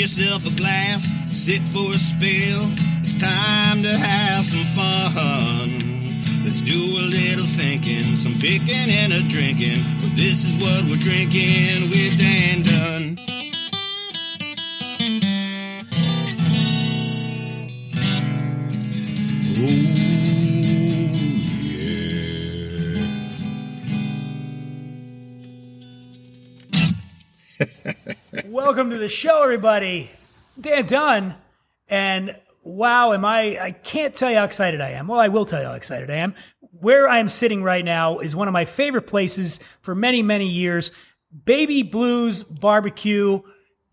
yourself a glass, sit for a spill. It's time to have some fun. Let's do a little thinking, some picking and a drinking. But this is what we're drinking with Dan the show, everybody. Dan Dunn, and wow, am I? I can't tell you how excited I am. Well, I will tell you how excited I am. Where I am sitting right now is one of my favorite places for many, many years. Baby Blues Barbecue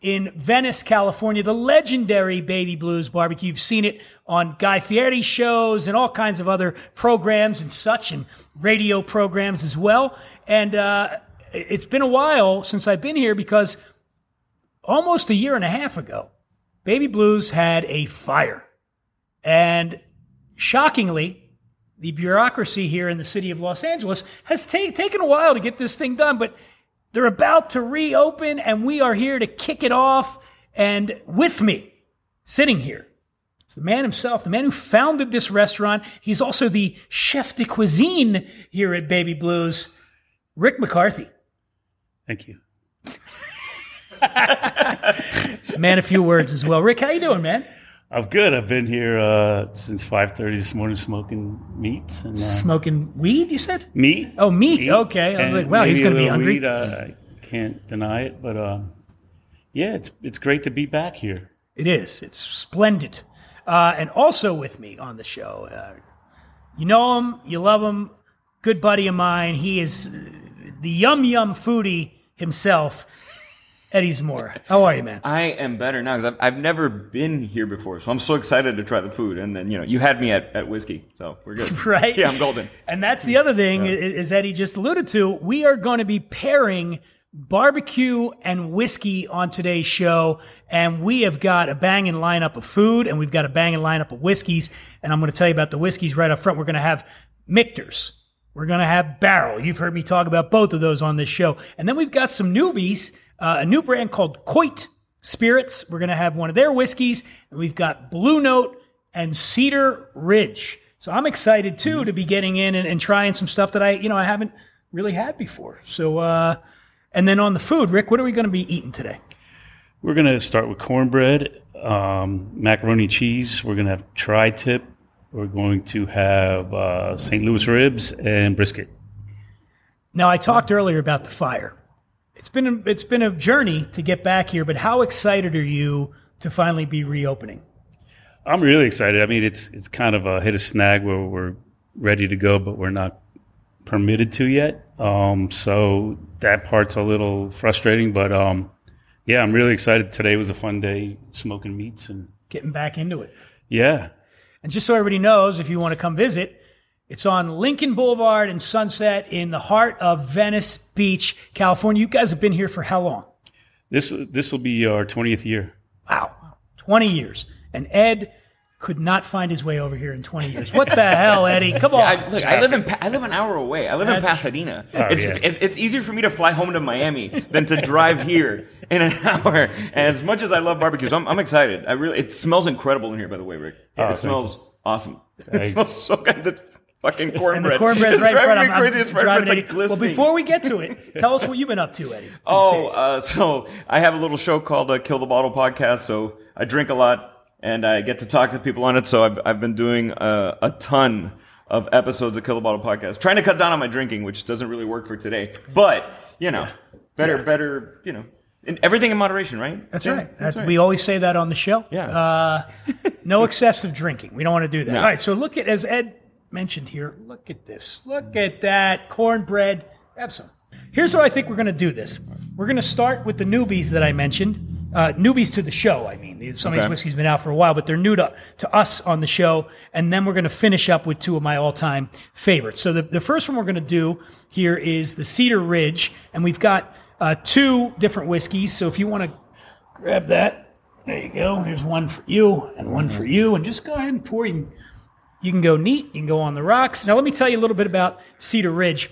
in Venice, California. The legendary Baby Blues Barbecue. You've seen it on Guy Fieri shows and all kinds of other programs and such, and radio programs as well. And uh, it's been a while since I've been here because almost a year and a half ago, Baby Blues had a fire. And shockingly, the bureaucracy here in the city of Los Angeles has ta- taken a while to get this thing done, but they're about to reopen, and we are here to kick it off. And with me, sitting here, it's the man himself, the man who founded this restaurant. He's also the chef de cuisine here at Baby Blues, Rick McCarthy. Thank you. Man, a few words as well. Rick, how you doing, man? I'm good. I've been here uh, since 5:30 this morning smoking meats and uh, Smoking weed, you said? meat. Oh, meat. Okay. I was and like, wow, he's going to be hungry. Weed, uh, I can't deny it, but uh, yeah, it's it's great to be back here. It is. It's splendid. Uh, and also with me on the show, uh, you know him, you love him, good buddy of mine. He is the yum yum foodie himself, Eddie Zamora. How are you, man? I am better now because I've, I've never been here before, so I'm so excited to try the food. And then you know, you had me at, at whiskey, so we're good. right? Yeah, I'm golden. And that's the other thing, i is Eddie just alluded to. We are going to be pairing barbecue and whiskey on today's show. And we have got a banging lineup of food and we've got a banging lineup of whiskeys. And I'm going to tell you about the whiskeys right up front. We're going to have Michter's. We're going to have Barrel. You've heard me talk about both of those on this show. And then we've got some newbies, uh, a new brand called Coit Spirits. We're going to have one of their whiskeys. And we've got Blue Note and Cedar Ridge. So I'm excited too to be getting in and, and trying some stuff that I, you know, I haven't really had before. So, uh, and then on the food, Rick, what are we going to be eating today? We're gonna start with cornbread, um, macaroni cheese. We're gonna have tri-tip. We're going to have uh, St. Louis ribs and brisket. Now, I talked earlier about the fire. It's been a, it's been a journey to get back here, but how excited are you to finally be reopening? I'm really excited. I mean, it's it's kind of a hit a snag where we're ready to go, but we're not permitted to yet. Um, so that part's a little frustrating, but um, yeah, I'm really excited. Today was a fun day smoking meats, and Getting back into it. yeah, And just so everybody knows, if you want to come visit, it's on Lincoln Boulevard and Sunset in the heart of Venice Beach, California. You guys have been here for how long? this this will be our 20th year. Wow, 20 years. And Ed could not find his way over here in 20 years. What the hell, Eddie? Come on. I, look, I live in I live an hour away. I live in Pasadena. Oh, it's, yeah. it, it's easier for me to fly home to Miami than to drive here in an hour. And as much as I love barbecues, I'm, I'm excited. I really it smells incredible in here. By the way, Rick, Oh, it thank smells awesome. Thank It smells so good. Fucking cornbread. and the cornbread's right in front. I'm, me I'm crazy. In driving like Well, before we get to it, tell us what you've been up to, Eddie. Oh, uh, so I have a little show called uh, Kill the Bottle Podcast. So I drink a lot and I get to talk to people on it. So I've, I've been doing uh, a ton of episodes of Kill the Bottle Podcast, trying to cut down on my drinking, which doesn't really work for today. But, you know, better, better, you know, in, everything in moderation, right? That's Yeah, right. that's right. We always say that on the show. Yeah. Uh, no excessive drinking. We don't want to do that. No. All right. So look at, as Ed mentioned here, look at this. Look at that. Cornbread. Have some. Here's how I think we're going to do this. We're going to start with the newbies that I mentioned. Uh, newbies to the show, I mean. Some of these Okay. whiskeys been out for a while, but they're new to, to us on the show. And then we're going to finish up with two of my all time favorites. So the, the first one we're going to do here is the Cedar Ridge. And we've got uh, two different whiskeys. So if you want to grab that, there you go. Here's one for you and one for you. And just go ahead and pour. You can, you can go neat. You can go on the rocks. Now, let me tell you a little bit about Cedar Ridge.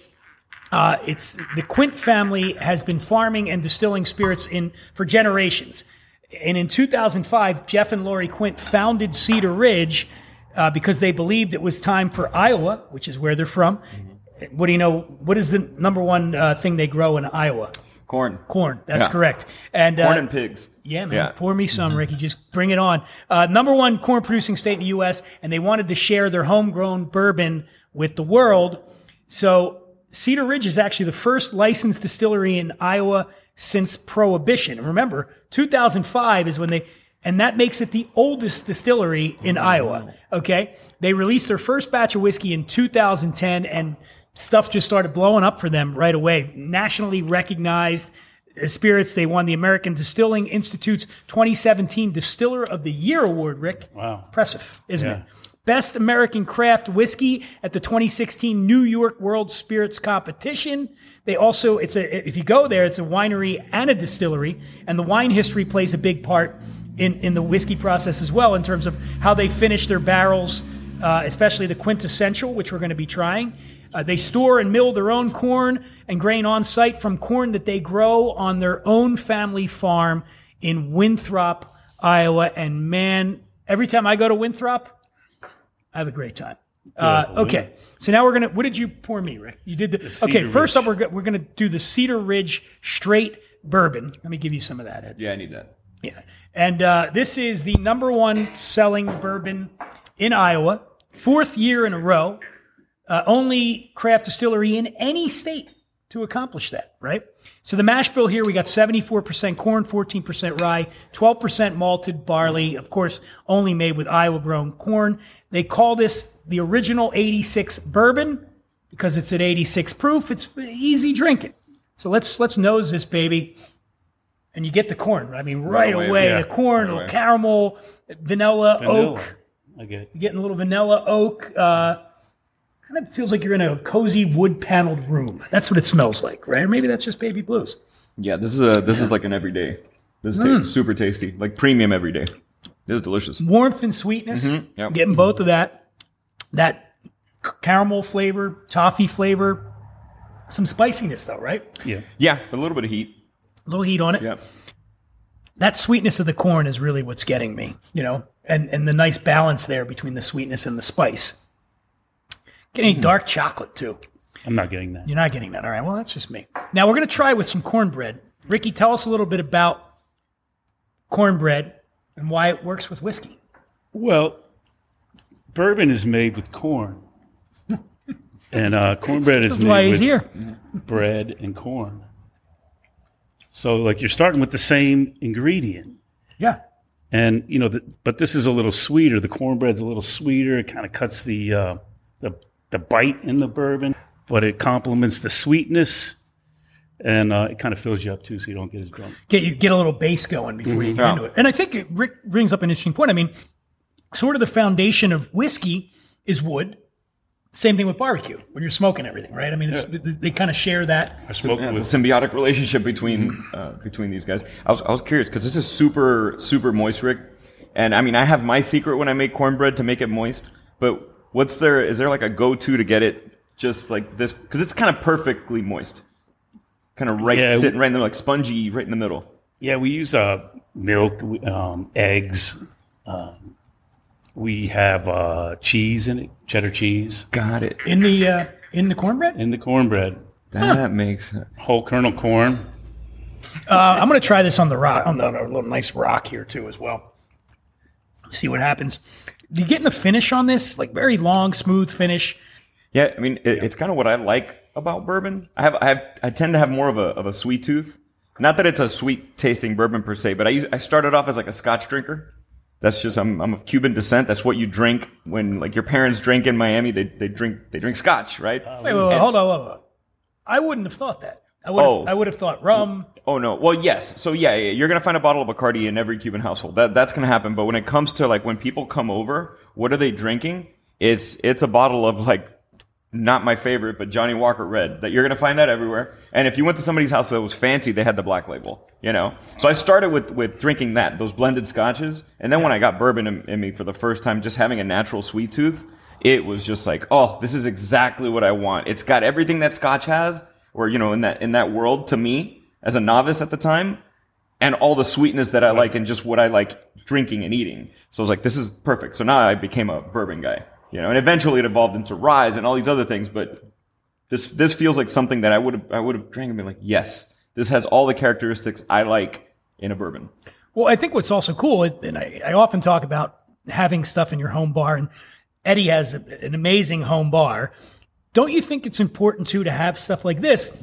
Uh, it's the Quint family has been farming and distilling spirits in for generations. And in 2005, Jeff and Lori Quint founded Cedar Ridge uh, because they believed it was time for Iowa, which is where they're from. What do you know? What is the number one uh, thing they grow in Iowa? Corn. Corn. That's Yeah. correct. And Corn uh, and pigs. yeah, man. Yeah. Pour me some, Ricky. Just bring it on. Uh, number one corn producing state in the U.S., and they wanted to share their homegrown bourbon with the world. So Cedar Ridge is actually the first licensed distillery in Iowa since Prohibition. And remember, 2005 is when they, and that makes it the oldest distillery in Iowa. Okay. They released their first batch of whiskey in 2010 and stuff just started blowing up for them right away. Nationally recognized uh, spirits. They won the American Distilling Institute's 2017 Distiller of the Year award, Rick. Wow. Impressive, isn't Yeah. it? Best American Craft Whiskey at the 2016 New York World Spirits Competition. They also, it's a, if you go there, it's a winery and a distillery, and the wine history plays a big part in, in the whiskey process as well in terms of how they finish their barrels, uh, especially the quintessential, which we're going to be trying. Uh, they store and mill their own corn and grain on site from corn that they grow on their own family farm in Winthrop, Iowa. And man, every time I go to Winthrop, I have a great time. Uh, okay, so now we're gonna. What did you pour me, Rick? You did the. Cedar okay, first Ridge. up, we're go- we're gonna do the Cedar Ridge Straight Bourbon. Let me give you some of that, Ed. Yeah, I need that. Yeah. And uh, this is the number one selling bourbon in Iowa, fourth year in a row. Uh, only craft distillery in any state to accomplish that, right? So the mash bill here, we got 74% corn, 14% rye, 12% malted barley, of course, only made with Iowa grown corn. They call this the original 86 bourbon because it's at 86 proof. It's easy drinking. So let's let's nose this baby and you get the corn. I mean, right, away, away, yeah. the corn, Right caramel, vanilla, Vanilla. oak. I get it. You're getting a little vanilla oak. Uh, kind of feels like you're in a cozy wood paneled room. That's what it smells like, right? Or maybe that's just baby blues. Yeah, this is a this is like an everyday. This is Mm. ta- super tasty, like premium every day. This is delicious. Warmth and sweetness. Mm-hmm. Yep. Getting both of that. That caramel flavor, toffee flavor. Some spiciness though, right? Yeah. Yeah, a little bit of heat. A little heat on it. Yeah, that sweetness of the corn is really what's getting me, you know, and and the nice balance there between the sweetness and the spice. Getting dark chocolate too. I'm not getting that. You're not getting that. All right. Well, that's just me. Now we're going to try with some cornbread. Ricky, tell us a little bit about cornbread and why it works with whiskey. Well, bourbon is made with corn, and uh, cornbread is made why he's with here. bread and corn. So, like, you're starting with the same ingredient, Yeah. And you know, the, but this is a little sweeter. The cornbread's a little sweeter. It kind of cuts the uh, the the bite in the bourbon, but it complements the sweetness, and uh, it kind of fills you up too, so you don't get as drunk. Get you get a little base going before you get Yeah. into it. And I think it, Rick brings up an interesting point. I mean, sort of the foundation of whiskey is wood. Same thing with barbecue when you're smoking everything, right? I mean, it's, they, they kind of share that. I smoke yeah, with it's a symbiotic relationship between uh, between these guys. I was I was curious because this is super super moist, Rick. And I mean, I have my secret when I make cornbread to make it moist. But what's there? Is there like a go to to get it just like this? Because it's kind of perfectly moist, kind of right Yeah. sitting right in the like spongy right in the middle. Yeah, we use uh, milk, um, eggs. Um, we have uh, cheese in it, cheddar cheese Got it. In the uh, in the cornbread, in the cornbread. That makes sense. Whole kernel corn. uh, I'm going to try this on the rock, on the, on a little nice rock here too as well. See what happens. You getting a finish on this, like very long, smooth finish. Yeah, I mean, it, it's kind of what I like about bourbon. I have, I have, I tend to have more of a of a sweet tooth. Not that it's a sweet tasting bourbon per se, but I use, I started off as like a Scotch drinker. That's just I'm I'm of Cuban descent. That's what you drink when like your parents drink in Miami. They they drink they drink Scotch, right? Uh, wait, wait, wait, hold on, hold on. I wouldn't have thought that. I would. Oh. Have, I would have thought rum. Oh no. Well, yes. So yeah, yeah, you're gonna find a bottle of Bacardi in every Cuban household. That that's gonna happen. But when it comes to like when people come over, what are they drinking? It's it's a bottle of like not my favorite, but Johnnie Walker Red. That you're gonna find that everywhere. And if you went to somebody's house that was fancy, they had the black label. You know. So I started with with drinking that those blended scotches, and then when I got bourbon in, in me for the first time, just having a natural sweet tooth, it was just like, oh, this is exactly what I want. It's got everything that Scotch has, or you know, in that in that world to me as a novice at the time, and all the sweetness that I like and just what I like drinking and eating. So I was like, this is perfect. So now I became a bourbon guy, you know, and eventually it evolved into Ryes and all these other things, but this, this feels like something that I would have, I would have drank and been like, yes, this has all the characteristics I like in a bourbon. Well, I think what's also cool, and I, I often talk about having stuff in your home bar, and Eddie has a, an amazing home bar. Don't you think it's important too to have stuff like this?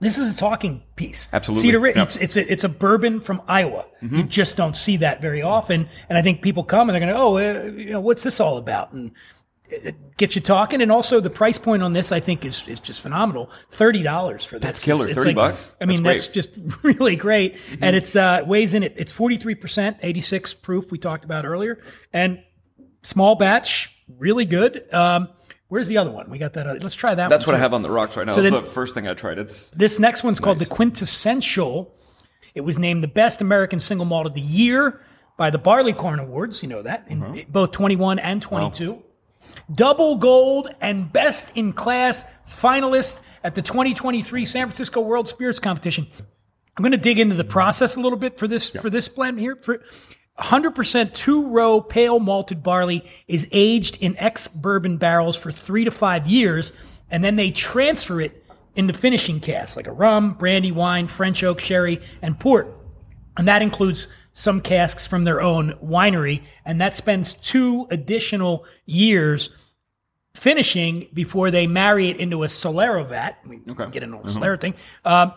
This is a talking piece. Absolutely. Cedar Ridge, Yeah. it's, it's, a, it's a bourbon from Iowa. You just don't see that very often. And I think people come and they're going to, oh, uh, you know, what's this all about? And it get you talking. And also the price point on this, I think, is, is just phenomenal. $30 for this. That's killer. It's- it's 30 bucks? I mean, That's that's, just really great. And it's, uh, weighs in it. It's 43%, 86 proof we talked about earlier. And small batch, really good. Um, where's the other one? We got that. Other, let's try that That's what I have on the rocks right now. So That's then- the first thing I tried. It's This next one's called the Quintessential. It was named the best American single malt of the year by the Barleycorn Awards. You know that in Uh-huh. both 21 and 22. Double gold and best in class finalist at the 2023 San Francisco World Spirits Competition. I'm going to dig into the process a little bit for this for this blend here. For 100% two row pale malted barley is aged in ex bourbon barrels for three to five years, and then they transfer it into finishing casks like a rum, brandy, wine, French oak, sherry, and port. And that includes some casks from their own winery, and that spends two additional years finishing before they marry it into a Solera vat. We Okay. get into the Solera thing. Um,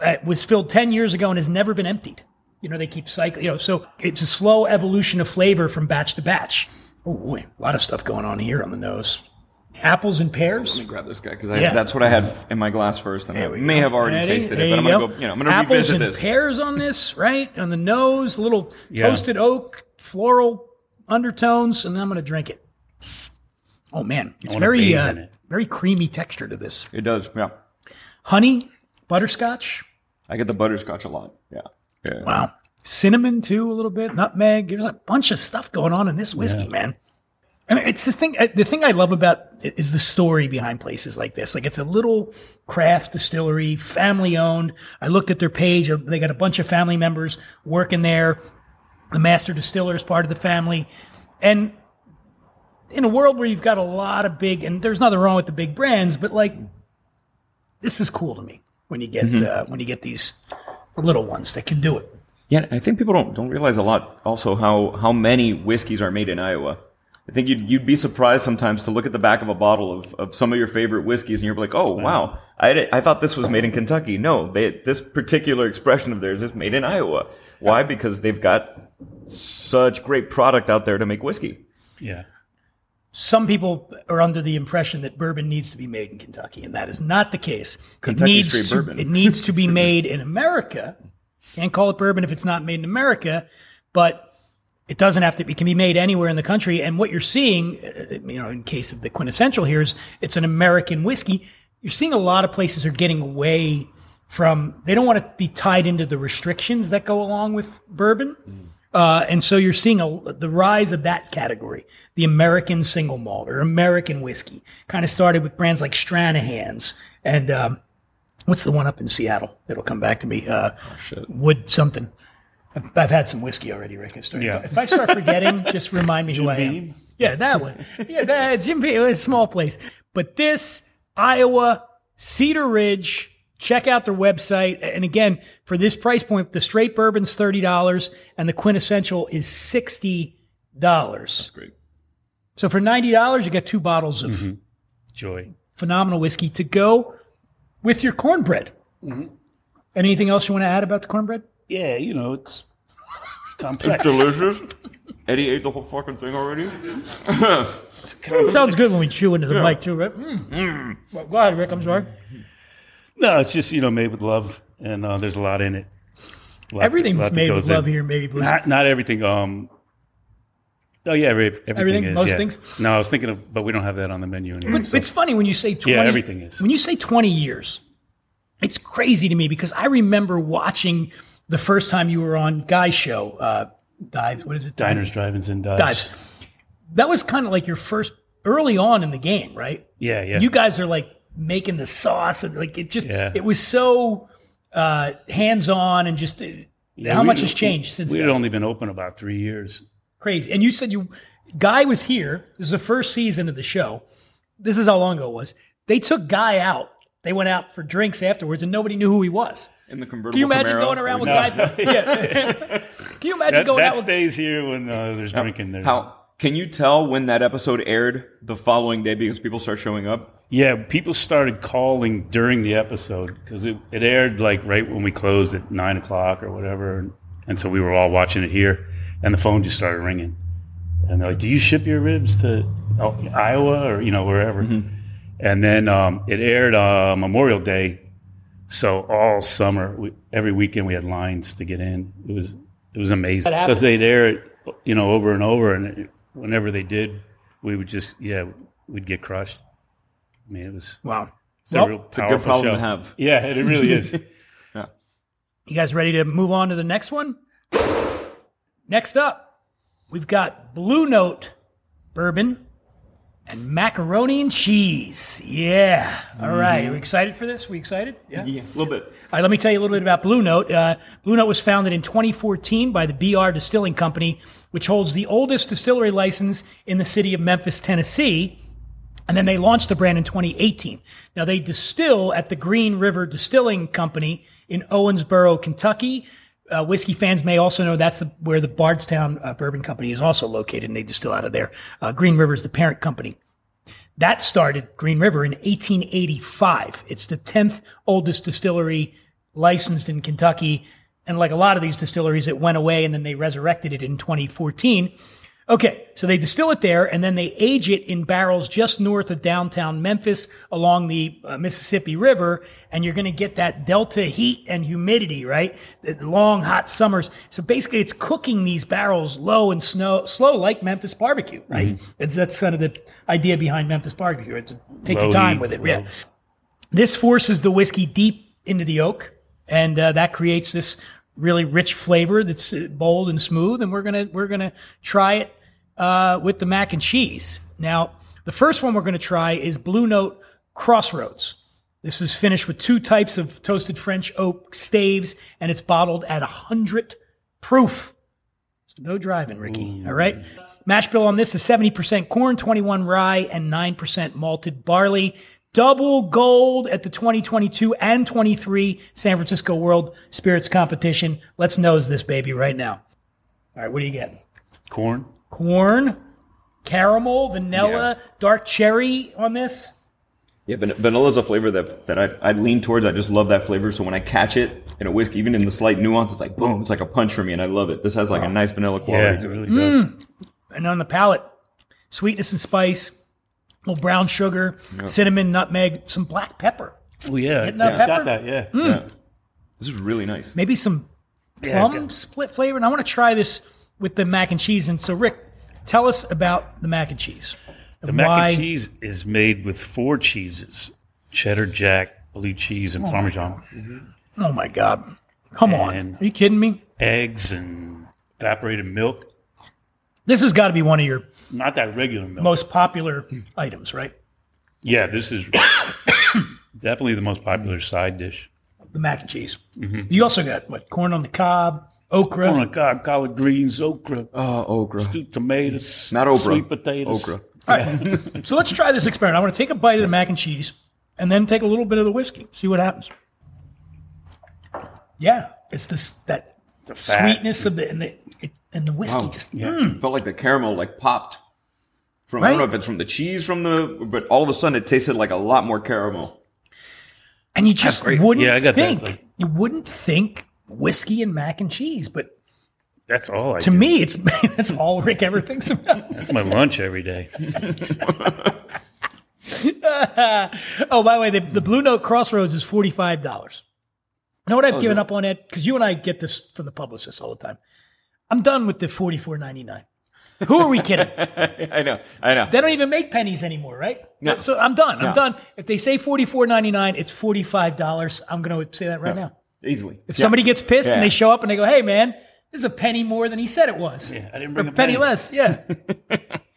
it was filled 10 years ago and has never been emptied. You know, they keep cycling, you know, so it's a slow evolution of flavor from batch to batch. Oh boy, a lot of stuff going on here on the nose. Apples and pears. Let me grab this guy because Yeah. that's what I had in my glass first, and I may go. have already Ready? tasted There it, but I'm gonna go. go. You know, I'm gonna Apples revisit and this. pears on this, right? On the nose, little Yeah. toasted oak, floral undertones, and then I'm going to drink it. Oh man, it's very uh, it. very creamy texture to this. It does, yeah. Honey, butterscotch. I get the butterscotch a lot. Yeah, yeah. Wow. Cinnamon too, a little bit. Nutmeg. There's a bunch of stuff going on in this whiskey, man. I mean, it's the thing. The thing I love about it is the story behind places like this. Like it's a little craft distillery, family owned. I looked at their page. They got a bunch of family members working there. The master distiller is part of the family, and in a world where you've got a lot of big, and there's nothing wrong with the big brands, but like this is cool to me when you get uh, when you get these little ones that can do it. Yeah, I think people don't don't realize a lot also how how many whiskeys are made in Iowa. I think you'd you'd be surprised sometimes to look at the back of a bottle of, of some of your favorite whiskeys and you're like, oh wow, I I thought this was made in Kentucky. No, they this particular expression of theirs is made in Iowa. Why? Because they've got such great product out there to make whiskey. Yeah. some people are under the impression that bourbon needs to be made in Kentucky, and that is not the case. Kentucky it needs straight to, bourbon. It needs to be made in America. Can't call it bourbon if it's not made in America, but it doesn't have to. It can be made anywhere in the country. And what you're seeing, uh, you know, in case of the quintessential here is it's an American whiskey. You're seeing a lot of places are getting away from. They don't want to be tied into the restrictions that go along with bourbon. Uh, and so you're seeing a, the rise of that category, the American single malt or American whiskey. Kind of started with brands like Stranahan's and um, what's the one up in Seattle? It'll come back to me. Uh, Wood something. I've, had some whiskey already, Rick. Yeah. If I start forgetting, just remind me who I am. Beam? Yeah, that one. Yeah, that Jim Beam. It was a small place, but this Iowa Cedar Ridge. Check out their website. And again, for this price point, the straight bourbon's thirty dollars, and the quintessential is sixty dollars. Great. So for ninety dollars, you get two bottles of mm-hmm. Joy. phenomenal whiskey to go with your cornbread. Mm-hmm. Anything else you want to add about the cornbread? Yeah, you know, it's complex. Delicious. Eddie ate the whole fucking thing already. Sounds good when we chew into the mic too, right? Mm. Well, go ahead, Rick. I'm sorry. No, it's just, you know, made with love, and uh, there's a lot in it. A lot- Everything's lot that made with goes in. love here, maybe. Blues. Not, not everything. Um, oh, yeah, every- everything, Everything? is. Most yeah. things? No, I was thinking of, but we don't have that on the menu anymore. so- It's funny when you say 20. everything is. When you say 20 years, it's crazy to me because I remember watching the first time you were on Guy's show, uh, Dives. What is it? Diners, drive-ins, and dives. Dives. That was kind of like your first early on in the game, right? Yeah, yeah. You guys are like making the sauce and like it just Yeah. it was so uh, hands on and just uh, How we- much has changed since We then? had only been open about three years. Crazy. And you said you Guy was here. This is the first season of the show. This is how long ago it was. They took Guy out. They went out for drinks afterwards, and nobody knew who he was. in the convertible. Can you imagine Camaro. going around with No. Guy? Yeah. Can you imagine That, going that out with stays here when uh, there's drinking there. How can you tell when that episode aired the following day because people start showing up? Yeah, people started calling during the episode because it, it aired like right when we closed at nine o'clock or whatever, and, and so we were all watching it here, and the phone just started ringing, and they're like, "Do you ship your ribs to oh, Iowa or you know wherever?" And then um, it aired uh, Memorial Day, so all summer, we, every weekend we had lines to get in. It was it was amazing because they'd air it, you know, over and over, and it, whenever they did, we would just yeah, we'd get crushed. I mean, it was Wow. it's a Well, real a good problem show. to have. Yeah, it really is. yeah. You guys ready to move on to the next one? Next up, we've got Blue Note bourbon and macaroni and cheese. Yeah. All right. Are we excited for this? We excited? Yeah. Yeah, a little bit. All right, let me tell you a little bit about Blue Note. Uh, Blue Note was founded in 2014 by the BR Distilling Company, which holds the oldest distillery license in the city of Memphis, Tennessee. And then they launched the brand in 2018. Now they distill at the Green River Distilling Company in Owensboro, Kentucky. Uh, whiskey fans may also know that's the, where the Bardstown uh, Bourbon Company is also located, and they distill out of there. Uh, Green River is the parent company. That started Green River in 1885. It's the 10th oldest distillery licensed in Kentucky. And like a lot of these distilleries, it went away and then they resurrected it in 2014. Okay, so they distill it there and then they age it in barrels just north of downtown Memphis along the uh, Mississippi River. And you're going to get that delta heat and humidity, right? The long, hot summers. So basically, it's cooking these barrels low and snow, slow, like Memphis barbecue, right? It's, that's kind of the idea behind Memphis barbecue. Right? To take your time with it. slow. Yeah. This forces the whiskey deep into the oak, and uh, that creates this really rich flavor that's uh, bold and smooth. And we're gonna we're gonna try it uh, with the mac and cheese. Now, the first one we're gonna try is Blue Note Crossroads. This is finished with two types of toasted French oak staves, and it's bottled at hundred proof. So no driving, Ricky. All right. Mash bill on this is 70% corn, 21 rye, and 9% malted barley. Double gold at the 2022 and 23 San Francisco World Spirits Competition. Let's nose this baby right now. All right, what do you get? Corn. Corn, caramel, vanilla, dark cherry on this. Yeah, van- vanilla's a flavor that that I, I lean towards. I just love that flavor. So when I catch it in a whiskey, even in the slight nuance, it's like boom, it's like a punch for me, and I love it. This has like a nice vanilla quality it to it. really Mm. And on the palate, sweetness and spice, a little brown sugar, cinnamon, nutmeg, some black pepper. Oh yeah, Getting that it's pepper? got that. Yeah. Yeah. This is really nice. maybe some plum okay. split flavor. And I want to try this with the mac and cheese. And so, Rick, tell us about the mac and cheese. The mac and cheese is made with four cheeses: cheddar, jack, blue cheese, and parmesan. Oh my God! Come on, are you kidding me? Eggs and evaporated milk. This has got to be one of your Not that regular milk. most popular items, right? yeah, this is definitely the most popular side dish. The mac and cheese. Mm-hmm. You also got what? Corn on the cob, okra. Corn on the cob, collard greens, okra, Oh, okra. stewed tomatoes, Not okra. sweet potatoes. Okra. All right. so let's try this experiment. I want to take a bite of the mac and cheese, and then take a little bit of the whiskey. See what happens. Yeah, it's this that The fat. sweetness of the and the it, and the whiskey Wow. just mm. Felt like the caramel like popped. From I don't know if it's from the cheese from the, but all of a sudden it tasted like a lot more caramel. And you just wouldn't Yeah, I got that, think like- you wouldn't think whiskey and mac and cheese, but That's all I to do. me, it's that's all Rick ever thinks about. That's my lunch every day. oh, by the way, the, the Blue Note Crossroads is forty five dollars. You know what I've oh, given up on it because you and I get this from the publicist all the time. I'm done with the forty four ninety nine. Who are we kidding? I know, I know. they don't even make pennies anymore, right? No. So I'm done. I'm done. If they say forty four ninety nine, it's forty five dollars. I'm going to say that right now. Easily. If somebody gets pissed Yeah. and they show up and they go, "Hey, man, this is a penny more than he said it was," Yeah, I didn't bring a a penny, penny. less, yeah.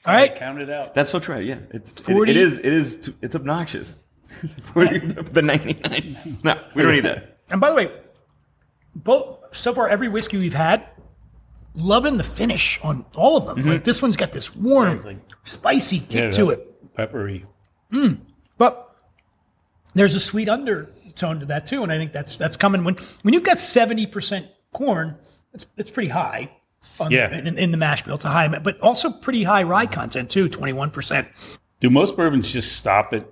All right, Count it out. That's so true. Yeah, it's it- 40? it is it is it's obnoxious. For the ninety nine. No, we don't need that. and by the way, both so far every whiskey we've had, loving the finish on all of them. Mm-hmm. Like this one's got this warm, like- spicy kick Yeah, to it, Peppery. Mm. but there's a sweet undertone to that too. And I think that's that's coming when when you've got seventy percent corn. It's it's pretty high. On Yeah. the, in, in the mash bill, it's a high, but also pretty high rye content too, twenty one percent. Do most bourbons just stop at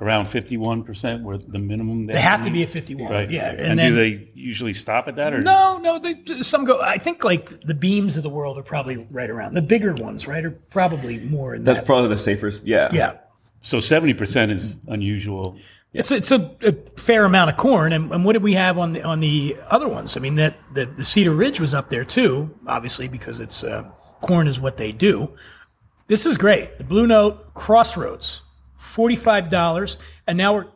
around 51% where the minimum They have to be at fifty one, Right. yeah. And, do they usually stop at that? or No, no. They, some go. I think like the beams of the world are probably right around the bigger ones. Right, are probably more in That's that. probably the safest. Yeah. yeah, So 70% is unusual. It's it's a, a fair amount of corn. And, and what did we have on the on the other ones? I mean, that the, the Cedar Ridge was up there too, obviously because it's uh, corn is what they do. This is great. The Blue Note Crossroads, forty five dollars, and now we're.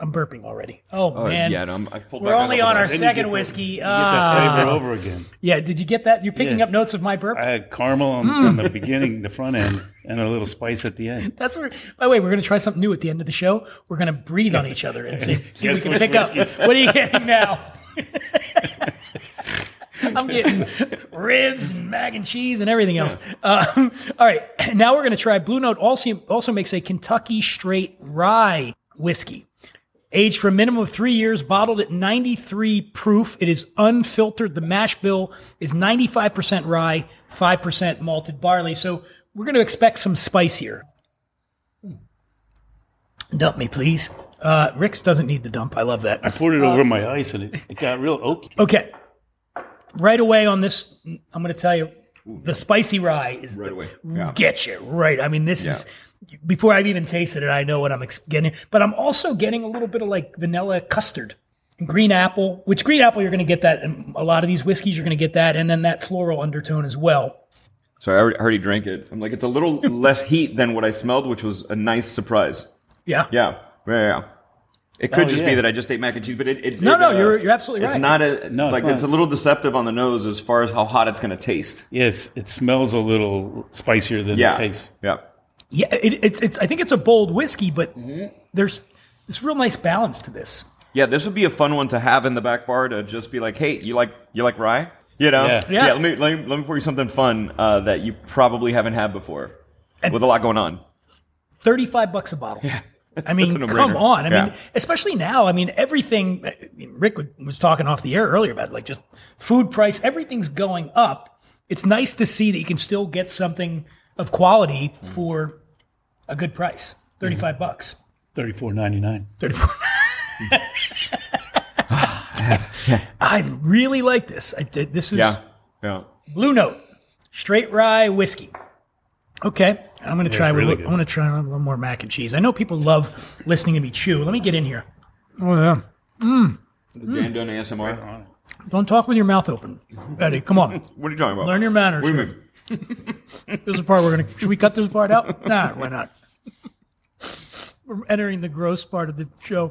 I'm burping already. Oh, Oh, man, yeah, no, I'm- I pulled we're back only on our bit. Then you second get the- whiskey. You get Ah. that flavor over again. Yeah, did you get that? You're picking Yeah. up notes of my burp. I had caramel on, on the beginning, the front end, and a little spice at the end. That's where. By the way, we're going to try something new at the end of the show. We're going to breathe on each other and see, see if we can which pick up. What are you getting now? I'm getting ribs and mac and cheese and everything else. Um, all right, now we're going to try Blue Note. Also, also makes a Kentucky Straight Rye whiskey. Aged for a minimum of three years, bottled at 93 proof. It is unfiltered. The mash bill is 95% rye, 5% malted barley. So we're going to expect some spice here. Dump me, please. Uh, Rick's doesn't need the dump. I love that. I poured it over my ice, and it, it got real oaky. Okay. Right away on this, I'm going to tell you the spicy rye is Right the, away. Yeah. get you right. I mean, this is before I've even tasted it. I know what I'm getting, but I'm also getting a little bit of like vanilla custard, green apple. Which green apple you're going to get that in a lot of these whiskeys. You're going to get that, and then that floral undertone as well. So I already, already drank it. I'm like, it's a little less heat than what I smelled, which was a nice surprise. Yeah. Yeah, yeah, yeah. It could Oh, just be that I just ate mac and cheese, but it. it No, it, no, uh, you're- you're absolutely right. It's not a No, it's like not. it's a little deceptive on the nose as far as how hot it's going to taste. Yes, it smells a little spicier than Yeah, it tastes. yeah. Yeah, it, it's it's. I think it's a bold whiskey, but Mm-hmm. there's this real nice balance to this. Yeah, this would be a fun one to have in the back bar to just be like, hey, you like you like rye? You know? Yeah. Yeah. let me let me let me pour you something fun uh, that you probably haven't had before, with a lot going on. 35 bucks a bottle. I mean, that's a no-brainer. come on. I mean, especially now. I mean, everything. I mean, Rick was talking off the air earlier about like just food price. Everything's going up. It's nice to see that you can still get something of quality for a good price. 35 bucks. Thirty-four ninety-nine. 34. I really like this. I did. This is Yeah, yeah. Blue Note, straight rye whiskey. Okay, I'm going to try. really I'm going to try a little more mac and cheese. I know people love listening to me chew. Let me get in here. Oh yeah. Mm. The Dan Dunn ASMR. Don't talk with your mouth open, Eddie. Come on, What are you talking about? learn your manners. What do you mean? This is the part we're going to. Should we cut this part out? Nah, why not? We're entering the gross part of the show.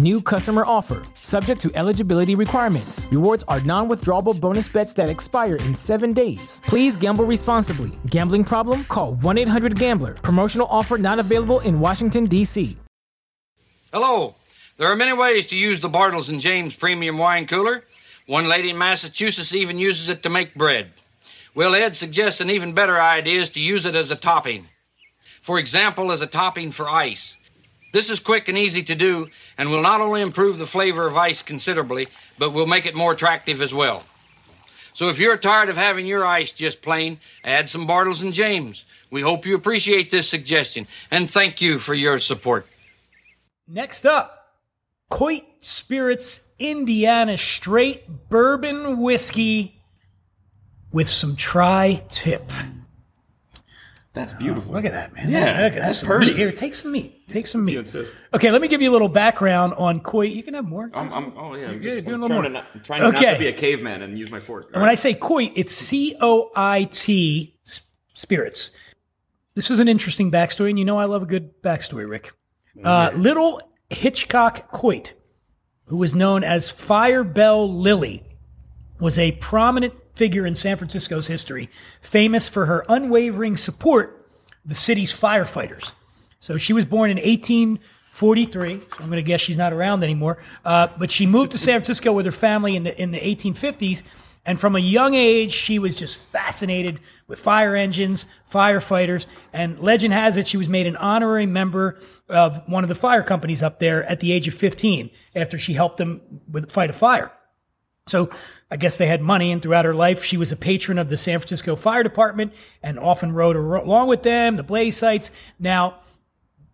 New customer offer. Subject to eligibility requirements. Rewards are non withdrawable bonus bets that expire in seven days. Please gamble responsibly. Gambling problem? Call 1 800 Gambler. Promotional offer not available in Washington, D.C. Hello. There are many ways to use the Bartles and James Premium Wine Cooler. One lady in Massachusetts even uses it to make bread. Will Ed suggests an even better idea is to use it as a topping. For example, as a topping for ice. This is quick and easy to do and will not only improve the flavor of ice considerably, but will make it more attractive as well. So if you're tired of having your ice just plain, add some Bartles and James. We hope you appreciate this suggestion and thank you for your support. Next up, Coit Spirits Indiana straight bourbon whiskey with some tri tip. That's beautiful. Look at that, man. Yeah, Look at that's some pretty. meat. Here, take some meat. Take some meat. insist. Okay, let me give you a little background on Coit. You can have more. I'm, I'm, oh yeah, I'm just doing I'm a little trying, to more. not, I'm trying not to be a caveman and use my fork. And when I say Coit, it's C O I T spirits. This is an interesting backstory, and you know I love a good backstory, Rick. Uh, Lillie Hitchcock Coit, who was known as Fire Bell Lily, was a prominent figure in San Francisco's history, famous for her unwavering support of the city's firefighters. So she was born in 1843. So I'm going to guess she's not around anymore. Uh, but she moved to San Francisco with her family in the in the 1850s, and from a young age, she was just fascinated with fire engines, firefighters, and legend has it she was made an honorary member of one of the fire companies up there at the age of 15 after she helped them with fight a fire. So I guess they had money, and throughout her life, she was a patron of the San Francisco Fire Department and often rode along with them, the blaze sites. Now,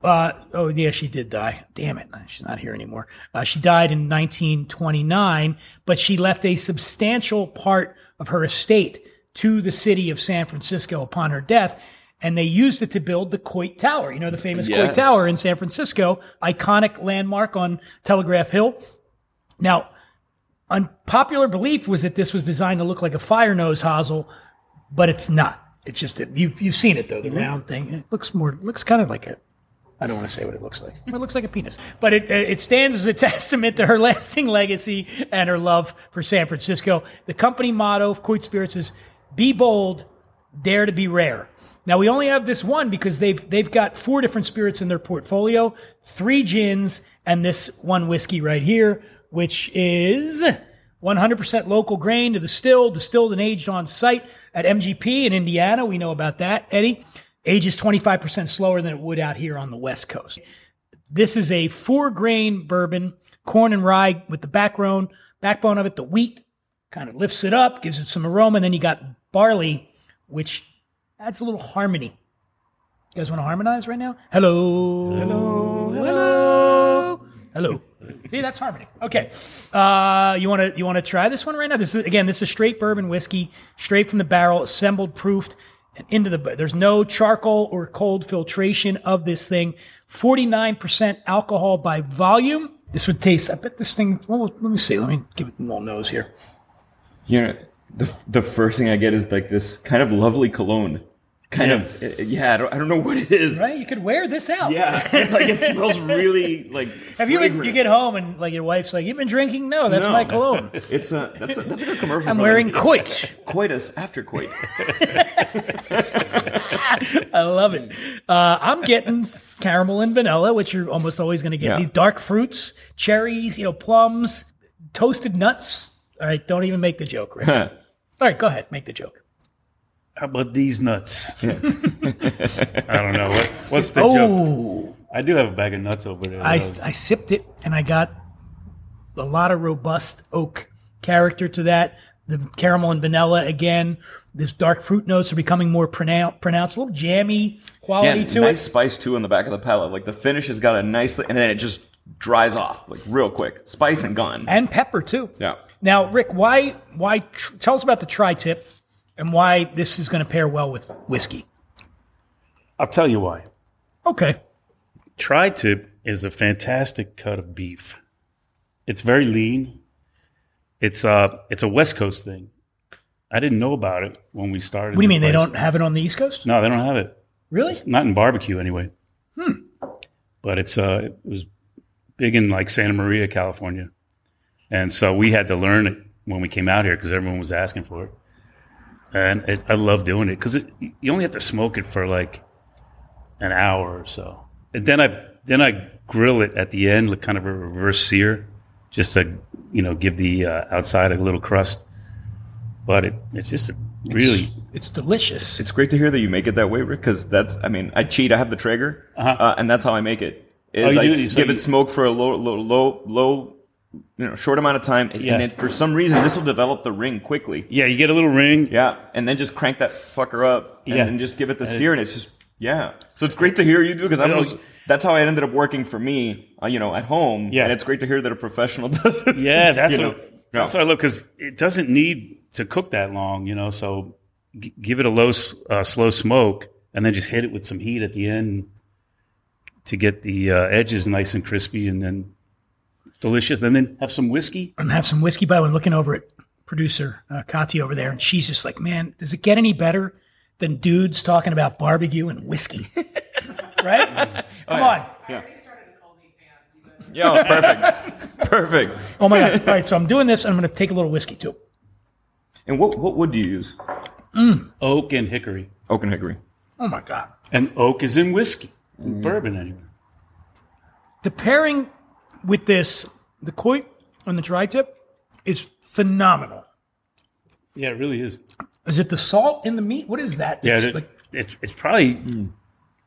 uh, oh yeah, she did die. Damn it, she's not here anymore. Uh, she died in 1929, but she left a substantial part of her estate to the city of San Francisco upon her death. And they used it to build the Coit Tower, you know, the famous Coit Tower in San Francisco, iconic landmark on Telegraph Hill. Now, unpopular belief was that this was designed to look like a fire nose hosel, but it's not. It's just a, you've you've seen it though, the mm-hmm. round thing. It looks more looks kind of like a. I don't want to say what it looks like. It looks like a penis, but it it stands as a testament to her lasting legacy and her love for San Francisco. The company motto of Coit Spirits is "Be bold, dare to be rare." Now we only have this one because they've they've got four different spirits in their portfolio, three gins and this one whiskey right here, which is 100% local grain to the still, distilled and aged on site at MGP in Indiana. We know about that, Eddie. Ages 25% slower than it would out here on the West Coast. This is a four grain bourbon, corn and rye with the backbone, backbone of it, the wheat kind of lifts it up, gives it some aroma, and then you got barley, which adds a little harmony. You guys want to harmonize right now? Hello. Hello. Hello. Hello. See, that's harmony. Okay. Uh, you want to you want to try this one right now? This is again, this is straight bourbon whiskey, straight from the barrel, assembled, proofed, and into the. There's no charcoal or cold filtration of this thing. Forty nine percent alcohol by volume. This would taste. I bet this thing. Well, let me see. Let me give it a little nose here. you know, the the first thing I get is like this kind of lovely cologne. Kind of, uh, yeah. I don't, I don't know what it is. Right? You could wear this out. Yeah, like it smells really like. Have you been, you get home and like your wife's like, "You've been drinking?" No, that's No. my cologne. It's a that's a that's a good commercial. I'm wearing coit. coitus after coit. I love it. Uh, I'm getting caramel and vanilla, which you're almost always going to get. Yeah. These dark fruits, cherries, you know, plums, toasted nuts. All right, don't even make the joke, Rick. All right, go ahead, make the joke. How about these nuts? I don't know. What, what's the joke? Oh, I do have a bag of nuts over there. I, though. I sipped it and I got a lot of robust oak character to that. The caramel and vanilla again. This dark fruit notes are becoming more pronoun- pronounced, a little jammy quality Yeah, to nice it. spice too in the back of the palate. Like the finish has got a nice, and then it just dries off like real quick. Spice and gone. And pepper too. Yeah. Now, Rick, why why tr- tell us about the tri-tip and why this is going to pair well with whiskey? I'll tell you why. Okay. Tri-tip is a fantastic cut of beef. It's very lean. It's uh it's a West Coast thing. I didn't know about it when we started. What do you this mean they don't have it on the East Coast? No, they don't have it. Really? Not in barbecue anyway. Hmm. But it's uh it was big in like Santa Maria, California, and so we had to learn it when we came out here because everyone was asking for it. And it, I love doing it because you only have to smoke it for like an hour or so, and then I then I grill it at the end, like kind of a reverse sear, just to you know give the uh, outside a little crust. But it, it's just a really It's delicious. It's great to hear that you make it that way, Rick. Because that's, I mean, I cheat. I have the Traeger, uh and that's how I make it. Is Uh-huh. Oh, I do? So give you- it smoke for a low, low, low, low, you know, short amount of time, and- Yeah. and it, for some reason this will develop the ring quickly. yeah. You get a little ring. Yeah, and then just crank that fucker up, and Yeah. then just give it the sear, and it's just Yeah. So it's great to hear you do because I You know. That's how it ended up working for me. Uh, you know, at home. Yeah. And it's great to hear that a professional does it. Yeah, that's You know? what, that's what I love because it doesn't need to cook that long, you know. So g- give it a low, uh, slow smoke, and then just hit it with some heat at the end to get the uh, edges nice and crispy, and then delicious. And then have some whiskey. and have some whiskey by the way, looking over at producer uh, Kati over there, and she's just like, "Man, does it get any better than dudes talking about barbecue and whiskey?" right? Come on. Yeah, oh, perfect. perfect. Oh my god! All right, so I'm doing this, and I'm going to take a little whiskey too. And what what wood do you use? Oak and hickory, Oak and hickory. Oh my god! and oak is in whiskey, in bourbon anyway. The pairing with this, the coit on the tri-tip, is phenomenal. Yeah, it really is. Is it the salt in the meat? What is that? Yeah, It's it, like- it's it's probably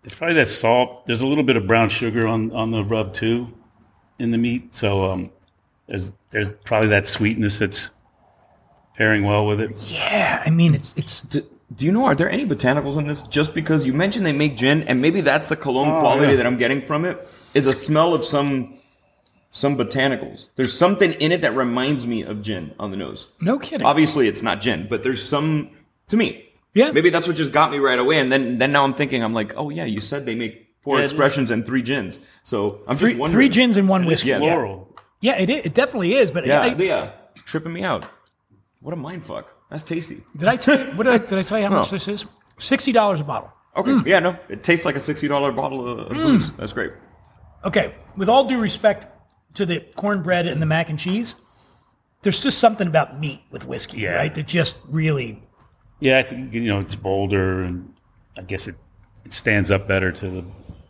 it's probably that salt. There's a little bit of brown sugar on on the rub too, in the meat. So um, there's there's probably that sweetness that's pairing well with it. yeah. I mean, it's it's Do, do you know are there any botanicals in this? Just because you mentioned they make gin, and maybe that's the cologne Oh, quality yeah. that I'm getting from it is a smell of some some botanicals. There's something in it that reminds me of gin on the nose. no kidding. Obviously, it's not gin, but there's some to me. Yeah. Maybe that's what just got me right away, and then then now I'm thinking I'm like, oh yeah, you said they make four Yeah, it is. expressions and three gins, so I'm Three, just wondering. three gins and one whiskey. Yeah. Yeah, Floral. yeah, it, is, it definitely is. But Yeah, I- yeah, it's tripping me out. What a mind fuck. That's tasty. did I tell you? What did I, did I tell you how much this is? Sixty dollars a bottle. Okay, Mm. yeah, no, it tastes like a sixty dollar bottle of, of booze. That's great. Okay, with all due respect to the cornbread and the mac and cheese, there's just something about meat with whiskey, Yeah. right? That just really. Yeah, I think you know it's bolder, and I guess it it stands up better to the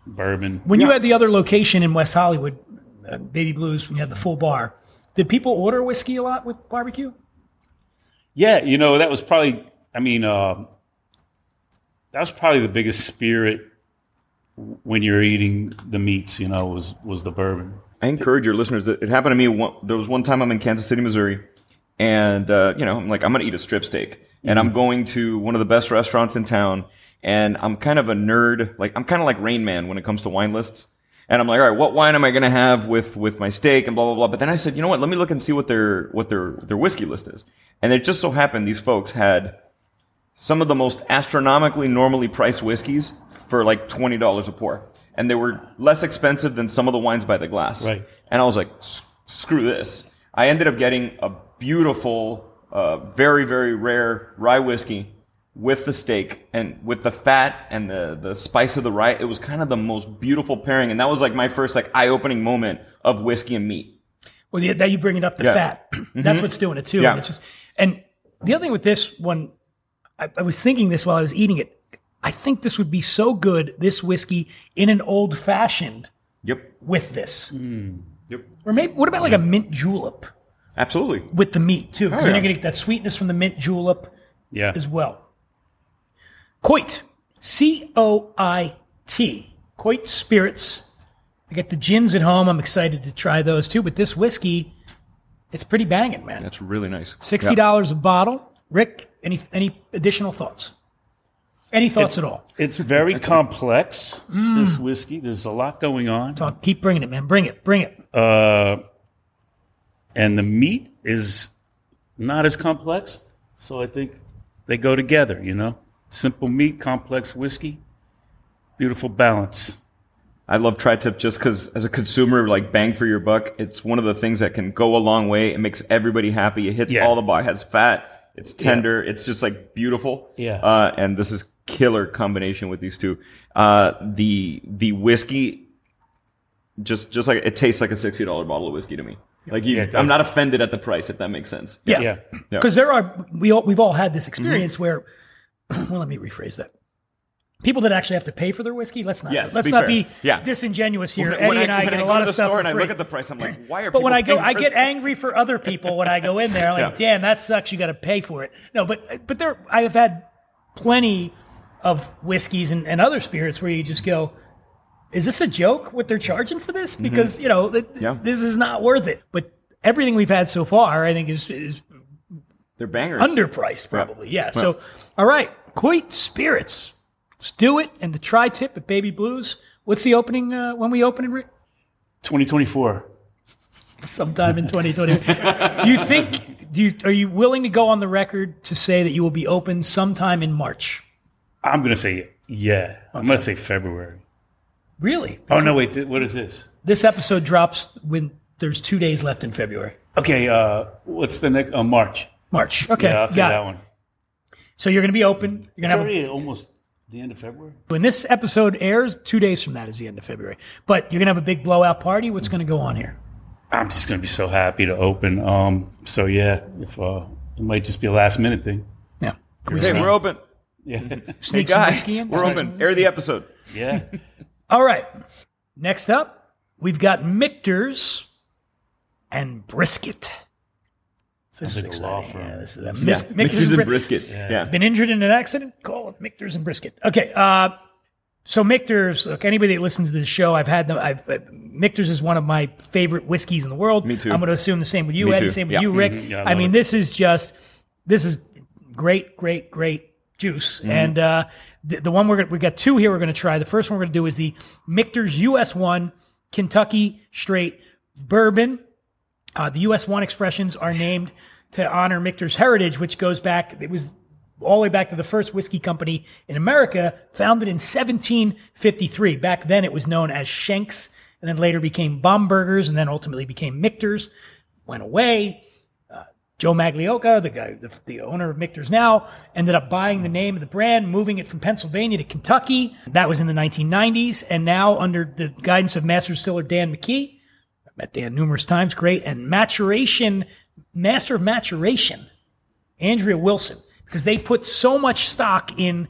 bourbon. When you had the other location in West Hollywood, uh, Baby Blues, when you had the full bar, did people order whiskey a lot with barbecue? Yeah, you know that was probably. I mean, uh, that was probably the biggest spirit when you're eating the meats. You know, was was the bourbon. I encourage your listeners. It happened to me. One, there was one time I'm in Kansas City, Missouri, and uh, you know, I'm like, I'm gonna eat a strip steak, and I'm going to one of the best restaurants in town, and I'm kind of a nerd. Like, I'm kind of like Rain Man when it comes to wine lists. And I'm like, all right, what wine am I gonna have with with my steak and blah blah blah. But then I said, you know what? Let me look and see what their what their their whiskey list is. And it just so happened these folks had some of the most astronomically normally priced whiskeys for like twenty dollars a pour, and they were less expensive than some of the wines by the glass. Right. And I was like, screw this. I ended up getting a beautiful, uh, very very rare rye whiskey with the steak and with the fat and the the spice of the rye. It was kind of the most beautiful pairing, and that was like my first like eye opening moment of whiskey and meat. Well, the, that you bring it up the Yeah. fat. That's what's doing it too. Yeah. And it's just, and the other thing with this one, I, I was thinking this while I was eating it. I think this would be so good, this whiskey in an old fashioned Yep. with this, mm. Yep. or maybe what about like a mint julep Absolutely. with the meat too? Because then oh, yeah. you're gonna get that sweetness from the mint julep Yeah, as well. Coit, C O I T, Coit Spirits. I got the gins at home. I'm excited to try those too. But this whiskey, it's pretty banging, man. That's really nice. Sixty dollars a bottle. Rick, any any additional thoughts? Any thoughts at all? it's very complex. This whiskey, there's a lot going on. Talk, keep bringing it, man. Bring it, bring it. uh, and the meat is not as complex. So I think they go together. You know, simple meat, complex whiskey, beautiful balance. I love tri-tip just because as a consumer, like bang for your buck, it's one of the things that can go a long way. It makes everybody happy. It hits Yeah. all the bar. It has fat. It's tender. It's just like beautiful. Yeah. Uh, and this is killer combination with these two. Uh, the, the whiskey, just, just like it tastes like a $60 bottle of whiskey to me. Like you, Yeah, I'm not offended at the price, if that makes sense. Yeah, Yeah. Because there are we all, we've all had this experience where, well, let me rephrase that. People that actually have to pay for their whiskey. Let's not Yes, let's be not fair. be Yeah. disingenuous here. When Eddie and I when get a lot of stuff store for and I look at the price, I'm like, why are But when I go, I get angry for other people when I go in there. Like, Yeah. damn, that sucks. You got to pay for it. No, but but there, I've had plenty of whiskeys and, and other spirits where you just go, is this a joke? What they're charging for this? Because you know, th- Mm-hmm. Yeah. this is not worth it. But everything we've had so far, I think, is is They're bangers. underpriced, probably. Yeah. So, all right, Coit Spirits. Let's do it. And the tri tip at Baby Blues. What's the opening uh, when we open it, Rick? 2024. Sometime in 2020. do you think? Do you are you willing to go on the record to say that you will be open sometime in March? I'm going to say yeah. I'm going to say February. Really? Oh, no, wait. th- What is this? This episode drops when there's two days left in February. Okay, uh, what's the next? Oh, March. March. Okay. Yeah, I'll say got that it. one. So you're going to be open. You're It's going to have a already almost the end of February. When this episode airs, two days from that is the end of February. But you're gonna have a big blowout party. What's gonna go on here? I'm just going to be so happy to open. Um, so yeah, if uh, it might just be a last minute thing. Yeah, Hey, we're open. Yeah, sneak some guys, whiskey in. we're Sneak open. Air the episode. yeah. All right. Next up, we've got Michter's and brisket. This Sounds like a law firm. Yeah, this is a Yeah. Mis- Michter's, Michter's and and brisket. Yeah. Been injured in an accident? Call it Michter's and brisket. Okay. Uh, so Michter's, look, anybody that listens to this show, I've had them. I've uh, Michter's is one of my favorite whiskeys in the world. Me too. I'm going to assume the same with you, Me Ed. too. The same with Yeah. you, Rick. Mhm. Yeah, I I mean, it. this is just this is great, great, great juice. Mm-hmm. And uh, the, the one we're gonna, we got two here. We're going to try. The first one we're going to do is the Michter's US One Kentucky Straight Bourbon. Uh, the US One expressions are named to honor Michter's heritage, which goes back. It was all the way back to the first whiskey company in America, founded in 1753. Back then, it was known as Shenks, and then later became Bombergers, and then ultimately became Michter's. Went away. Joe Magliocco, the guy, the, the owner of Michter's now, ended up buying the name of the brand, moving it from Pennsylvania to Kentucky. That was in the 1990s, and now under the guidance of master distiller Dan McKee, I've met Dan numerous times, great, and maturation, master of maturation, Andrea Wilson, because they put so much stock in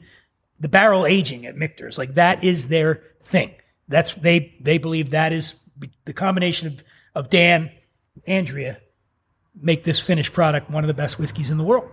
the barrel aging at Michter's. Like that is their thing. That's they they believe that is the combination of, of Dan, Andrea, make this finished product one of the best whiskeys in the world.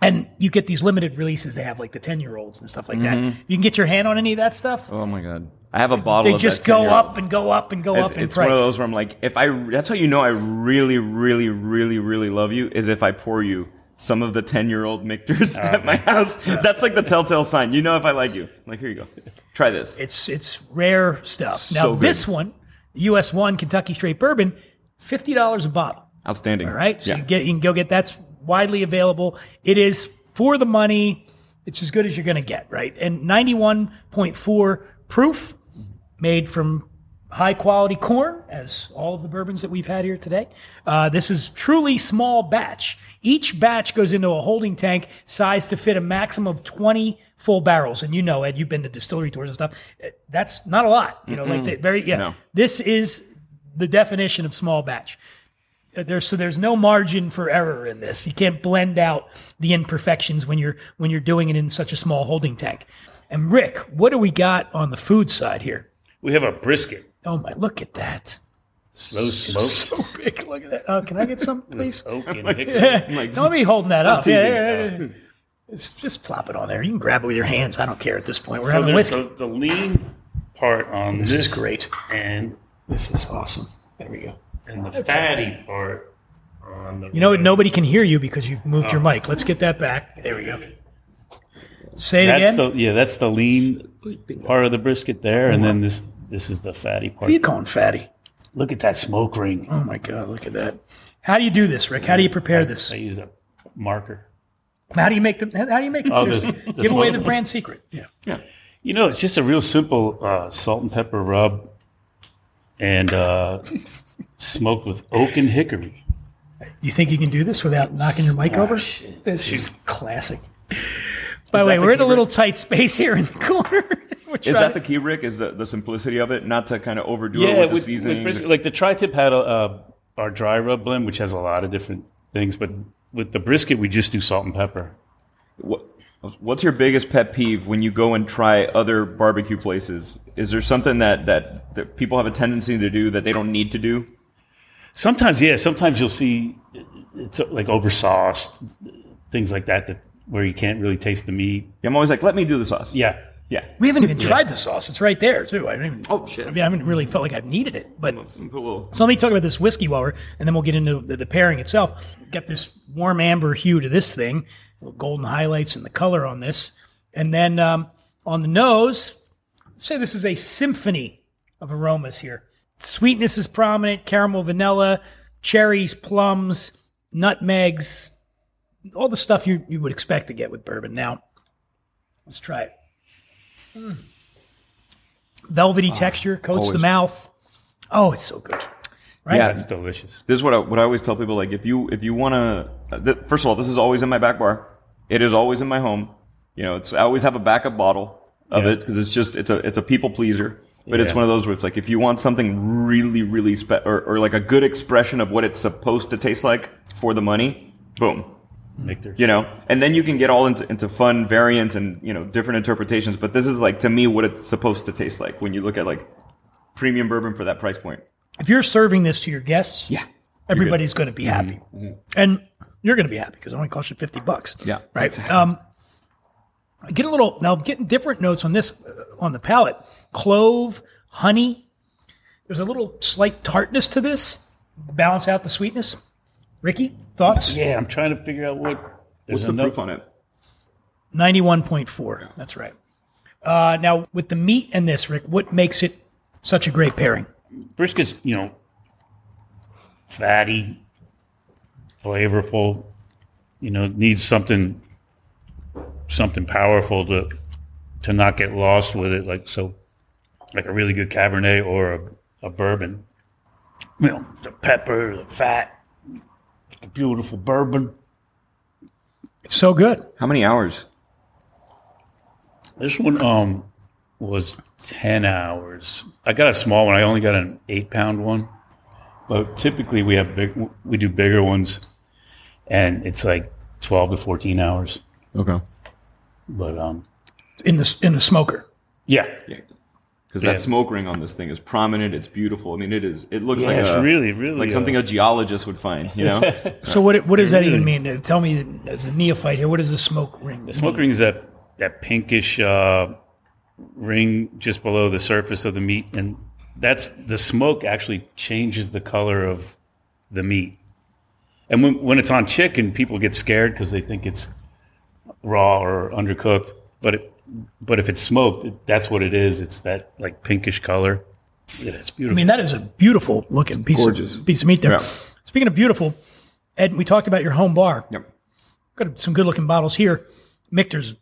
And you get these limited releases. They have like the ten year olds and stuff like that. Mm-hmm. You can get your hand on any of that stuff. Oh my god. I have a bottle. they just go up and go up and go It's, up in it's price. one of those where I'm like, if I, that's how you know I really, really, really, really love you is if I pour you some of the 10 year old Michters at my house. That's like the telltale sign. You know if I like you. I'm like, here you go. Try this. It's it's rare stuff. Now good. this one, US one Kentucky Straight Bourbon, fifty dollars a bottle. Outstanding. All right, so Yeah. you get you can go get that's widely available. It is for the money. It's as good as you're going to get, right? And ninety one point four proof, made from high quality corn, as all of the bourbons that we've had here today. Uh, this is truly small batch. Each batch goes into a holding tank sized to fit a maximum of 20 full barrels. And you know, Ed, you've been to distillery tours and stuff. Uh, That's not a lot. You know, like the, very, yeah. No. This is the definition of small batch. There's so there's no margin for error in this. You can't blend out the imperfections when you're when you're doing it in such a small holding tank. And Rick, what do we got on the food side here? We have a brisket, Oh my, look at that. slow smoked, So big. Look at that. Oh, can I get some, please? oak and hickory. Don't be holding that up. Yeah, teasing. yeah, yeah, yeah. Just, just plop it on there. You can grab it with your hands. I don't care at this point. We're So having whiskey. the, the lean part on This this, is great. and This is awesome. There we go. And the fatty part on the. You know what? Nobody can hear you because you've moved your mic. Let's get that back. There we go. Say it That's again. the yeah. That's the lean part of the brisket there, and then this this is the fatty part. what are you calling fatty? Look at that smoke ring. Oh my God, look at that. How do you do this, Rick? How do you prepare this? I use a marker. How do you make them? How do you make it? Oh, the- the Give away smoke- the brand secret. Yeah. You know, it's just a real simple uh, salt and pepper rub, and uh, smoked with oak and hickory. Do you think you can do this without knocking your mic over? shit. This is classic. By the way, the we're in a key, little tight space here in the corner. Is that to- the key, Rick? Is the, the simplicity of it? Not to kind of overdo it Yeah, with the seasoning? with like the tri-tip had a, uh, our dry rub blend, which has a lot of different things, but with the brisket, we just do salt and pepper. What, what's your biggest pet peeve when you go and try other barbecue places? Is there something that, that, that people have a tendency to do that they don't need to do? Sometimes, yeah. Sometimes you'll see it's uh, like oversauced, things like that, that where you can't really taste the meat. I'm always like, let me do the sauce. Yeah, Yeah. we haven't even tried the sauce. It's right there too. I don't even. Oh, shit. I mean, I haven't really felt like I've needed it, but. Put So let me talk about this whiskey while we're, and then we'll get into the, the pairing itself. Got this warm amber hue to this thing, little golden highlights and the color on this, and then um, On the nose, let's say this is a symphony of aromas here. Sweetness is prominent, caramel, vanilla, cherries, plums, nutmegs, all the stuff you, you would expect to get with bourbon. Now, let's try it. Mm. Velvety texture, coats the mouth. Oh, it's so good. Right? Yeah. it's delicious. This is what I, what I always tell people. Like, if you if you want to, th- first of all, this is always in my back bar. It is always in my home. You know, it's I always have a backup bottle of Yeah. it because it's just it's a it's a people pleaser. But it's one of those where it's like if you want something really really spe- or, or like a good expression of what it's supposed to taste like for the money, boom, Victor. you know and then you can get all into, into fun variants and you know different interpretations but this is like to me what it's supposed to taste like when you look at like premium bourbon for that price point If you're serving this to your guests, yeah everybody's going to be happy. And you're going to be happy because it only costs you 50 bucks. Yeah, Right. Um, I get a little, now I'm getting different notes on this, uh, on the palate. Clove, honey. There's a little slight tartness to this. Balance out the sweetness. Ricky, thoughts? Yeah, I'm trying to figure out what. what's the proof on it 91.4. That's right. Uh, now, with the meat and this, Rick, what makes it such a great pairing? brisket's you know fatty, flavorful. You know, needs something something powerful to to not get lost with it. Like so, like a really good Cabernet or a, a bourbon. You know, the pepper, the fat, the beautiful bourbon. It's so good. how many hours This one um was ten hours. I got a small one. I only got an eight pound one, but typically we have big. We do bigger ones, and it's like twelve to fourteen hours. okay But um, In the, in the smoker. yeah, because Yeah. that smoke ring on this thing is prominent it's beautiful i mean it is it looks yeah, like it's a, really, really like uh, something a geologist would find you know So what, what does that even mean? Tell me, as a neophyte here, what is the smoke ring? The smoke ring is that that pinkish uh, ring just below the surface of the meat, and that's the smoke actually changes the color of the meat. And when when it's on chicken, people get scared because they think it's raw or undercooked. But it, but if it's smoked, it, that's what it is. It's that like pinkish color. Yeah, it's beautiful. I mean, that is a beautiful looking piece Gorgeous. of piece of meat there. Yeah. Speaking of beautiful, Ed, we talked about your home bar. yep. Got some good looking bottles here. Michter's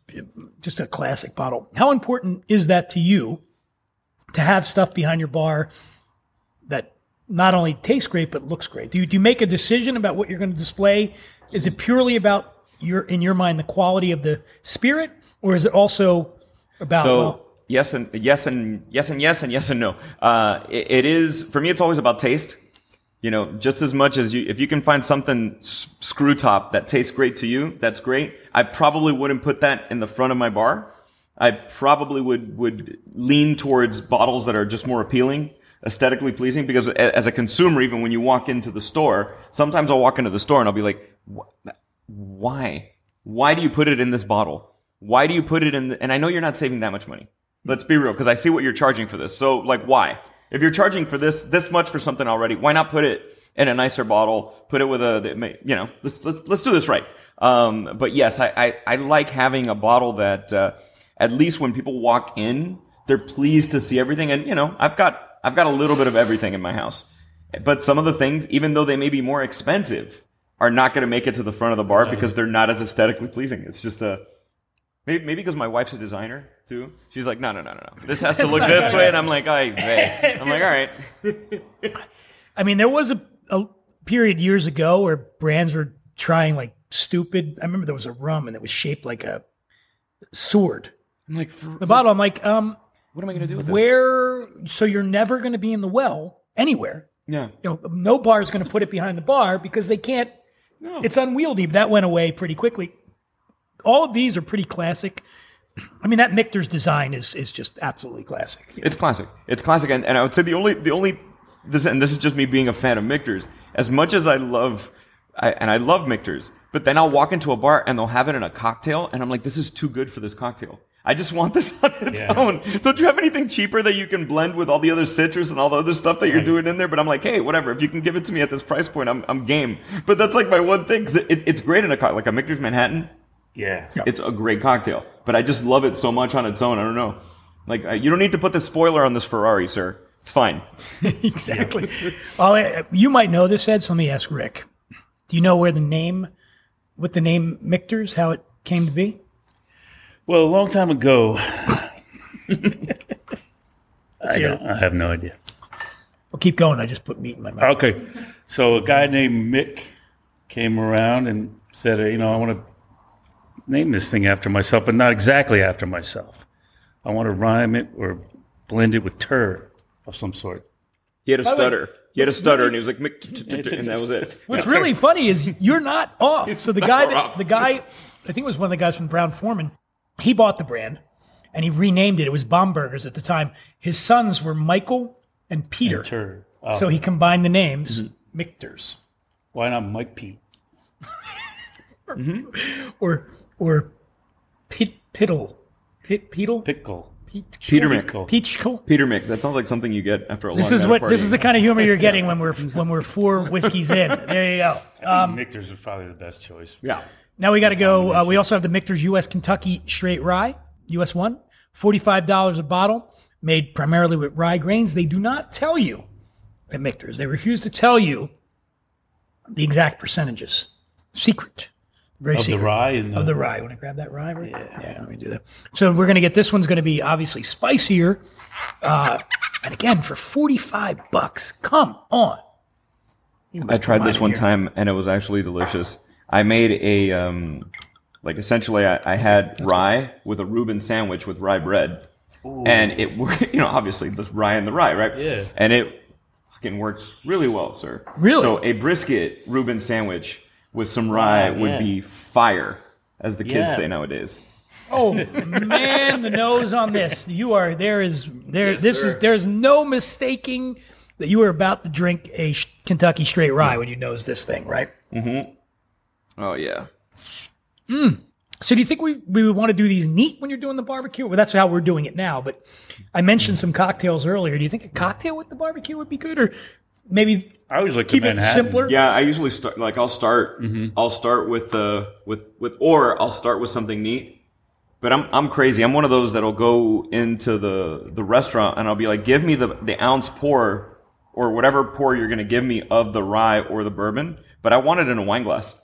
just a classic bottle. How important is that to you to have stuff behind your bar that not only tastes great but looks great? Do you, do you make a decision about what you're going to display? Is it purely about your in your mind the quality of the spirit, or is it also about So well, yes and yes and yes and yes and yes and no. Uh, it, it is for me. It's always about taste. You know, just as much as you, if you can find something s- screw top that tastes great to you, that's great. I probably wouldn't put that in the front of my bar. I probably would would lean towards bottles that are just more appealing, aesthetically pleasing. Because a- as a consumer, even when you walk into the store, sometimes I'll walk into the store and I'll be like, "Wh- "Why? Why do you put it in this bottle? Why do you put it in?" The, and I know you're not saving that much money. Let's be real, because I see what you're charging for this. So, like, why? If you're charging for this this much for something already, why not put it in a nicer bottle? Put it with a, you know, let's let's let's do this right. Um, but yes, I, I I like having a bottle that uh, at least when people walk in, they're pleased to see everything. And you know, I've got I've got a little bit of everything in my house, but some of the things, even though they may be more expensive, are not going to make it to the front of the bar because they're not as aesthetically pleasing. It's just a Maybe, maybe because my wife's a designer too. She's like, no, no, no, no, no. This has to look this way, and I'm like, I, hey. I'm like, all right. I mean, there was a, a period years ago where brands were trying like stupid. I remember there was a rum and it was shaped like a sword. I'm like, for, The bottle, I'm like, um, what am I going to do with this? where? So you're never going to be in the well anywhere. Yeah. You know, no bar is going to put it behind the bar because they can't. It's unwieldy. But that went away pretty quickly. All of these are pretty classic. I mean, that Michter's design is is just absolutely classic. It's classic. It's classic, and, and I would say the only the only this and this is just me being a fan of Michter's. As much as I love, I, and I love Michter's, but then I'll walk into a bar and they'll have it in a cocktail, and I'm like, this is too good for this cocktail. I just want this on its Yeah. own. Don't you have anything cheaper that you can blend with all the other citrus and all the other stuff that you're doing in there? But I'm like, hey, whatever. If you can give it to me at this price point, I'm, I'm game. But that's like my one thing. 'cause it, it's great in a cocktail, like a Michter's Manhattan. Yeah. It's a great cocktail, but I just love it so much on its own. I don't know. Like uh, you don't need to put the spoiler on this Ferrari, sir. It's fine. exactly. well, uh, you might know this, Ed. So let me ask Rick. Do you know where the name, with the name Michter's, how it came to be? Well, a long time ago, I, hear don't- I have no idea. Well, keep going. I just put meat in my mouth. Okay, so a guy named Mick came around and said, "You know, I want to name this thing after myself, but not exactly after myself. I want to rhyme it or blend it with tur of some sort." He had a the way, stutter. He had a stutter, and he was like, "Mick, t- t- t-" and that was it. What's really funny is you're not off. So the guy, that, the guy, I think it was one of the guys from Brown-Forman. He bought the brand and he renamed it. It was Bombergers at the time. His sons were Michael and Peter. Tur. Oh, So he combined the names, Mm-hmm. Michter's, why not Mike Pete? or or Pit Piddle, Pit Peedle, Pickle. Peach, Peter Mick. Pickle. Peachkle. Peter Mick. That sounds like something you get after a This long is what of this is the kind of humor you're getting when we're when we're four whiskeys in. There you go. Um, Michter's was probably the best choice. Yeah. Now we got to go. Uh, we also have the Michter's U.S. Kentucky Straight Rye, U.S. one, forty-five dollars a bottle, made primarily with rye grains. They do not tell you at Michter's. They refuse to tell you the exact percentages. Secret, very Of the rye and of the, the rye. Want to grab that rye? Rick? Yeah. let me do that. So we're gonna get this one's gonna be obviously spicier, uh, and again for forty-five bucks. Come on. You I must tried put this mine one here. time, and it was actually delicious. I made a um, like essentially, I, I had rye with a Reuben sandwich with rye bread, and it wor- you know obviously the rye and the rye, right? Yeah. And it fucking works really well, sir. Really? So a brisket Reuben sandwich with some rye Wow, would yeah. be fire, as the kids Yeah. say nowadays. Oh man, the nose on this. You are there is there. this is there is no mistaking that you are about to drink a sh- Kentucky straight rye when you nose this thing, right? Oh yeah. Hmm. So do you think we, we would want to do these neat when you're doing the barbecue? Well, that's how we're doing it now. But I mentioned some cocktails earlier. Do you think a cocktail with the barbecue would be good, or maybe I always like keep it Manhattan. simpler? Yeah, I usually start like I'll start mm-hmm. I'll start with the with with or I'll start with something neat. But I'm I'm crazy. I'm one of those that'll go into the the restaurant and I'll be like, give me the the ounce pour or whatever pour you're gonna give me of the rye or the bourbon, but I want it in a wine glass.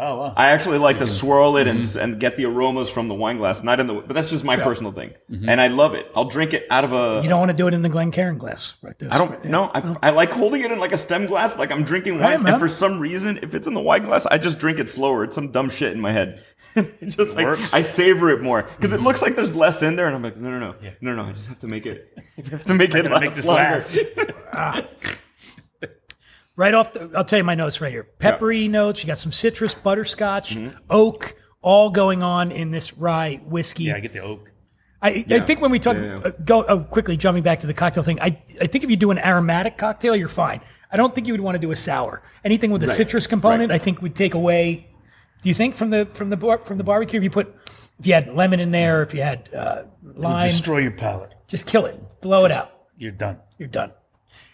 Oh, wow. I actually like to swirl it and, mm-hmm. and get the aromas from the wine glass, not in the. But that's just my personal thing, mm-hmm. and I love it. I'll drink it out of a. You don't want to do it in the Glencairn glass, right? There. I don't know. I, oh. I like holding it in like a stem glass, like I'm drinking wine. man. and for some reason, if it's in the wine glass, I just drink it slower. It's some dumb shit in my head. It's just like Works. I savor it more because it looks like there's less in there, and I'm like, no, no, no, no, no. I just have to make it. I have to make it last make this longer. last. Ah. Right off, the, I'll tell you my notes right here. Peppery notes. You got some citrus, butterscotch, Mm-hmm. oak, all going on in this rye whiskey. Yeah, I get the oak. I, I think when we talk, Yeah, yeah. Uh, go oh, quickly jumping back to the cocktail thing. I, I think if you do an aromatic cocktail, you're fine. I don't think you would want to do a sour. Anything with a citrus component, I think would take away. Do you think from the from the bar, from the barbecue, if you put if you had lemon in there, if you had uh, lime, Destroy your palate. just kill it, blow it out. You're done. You're done.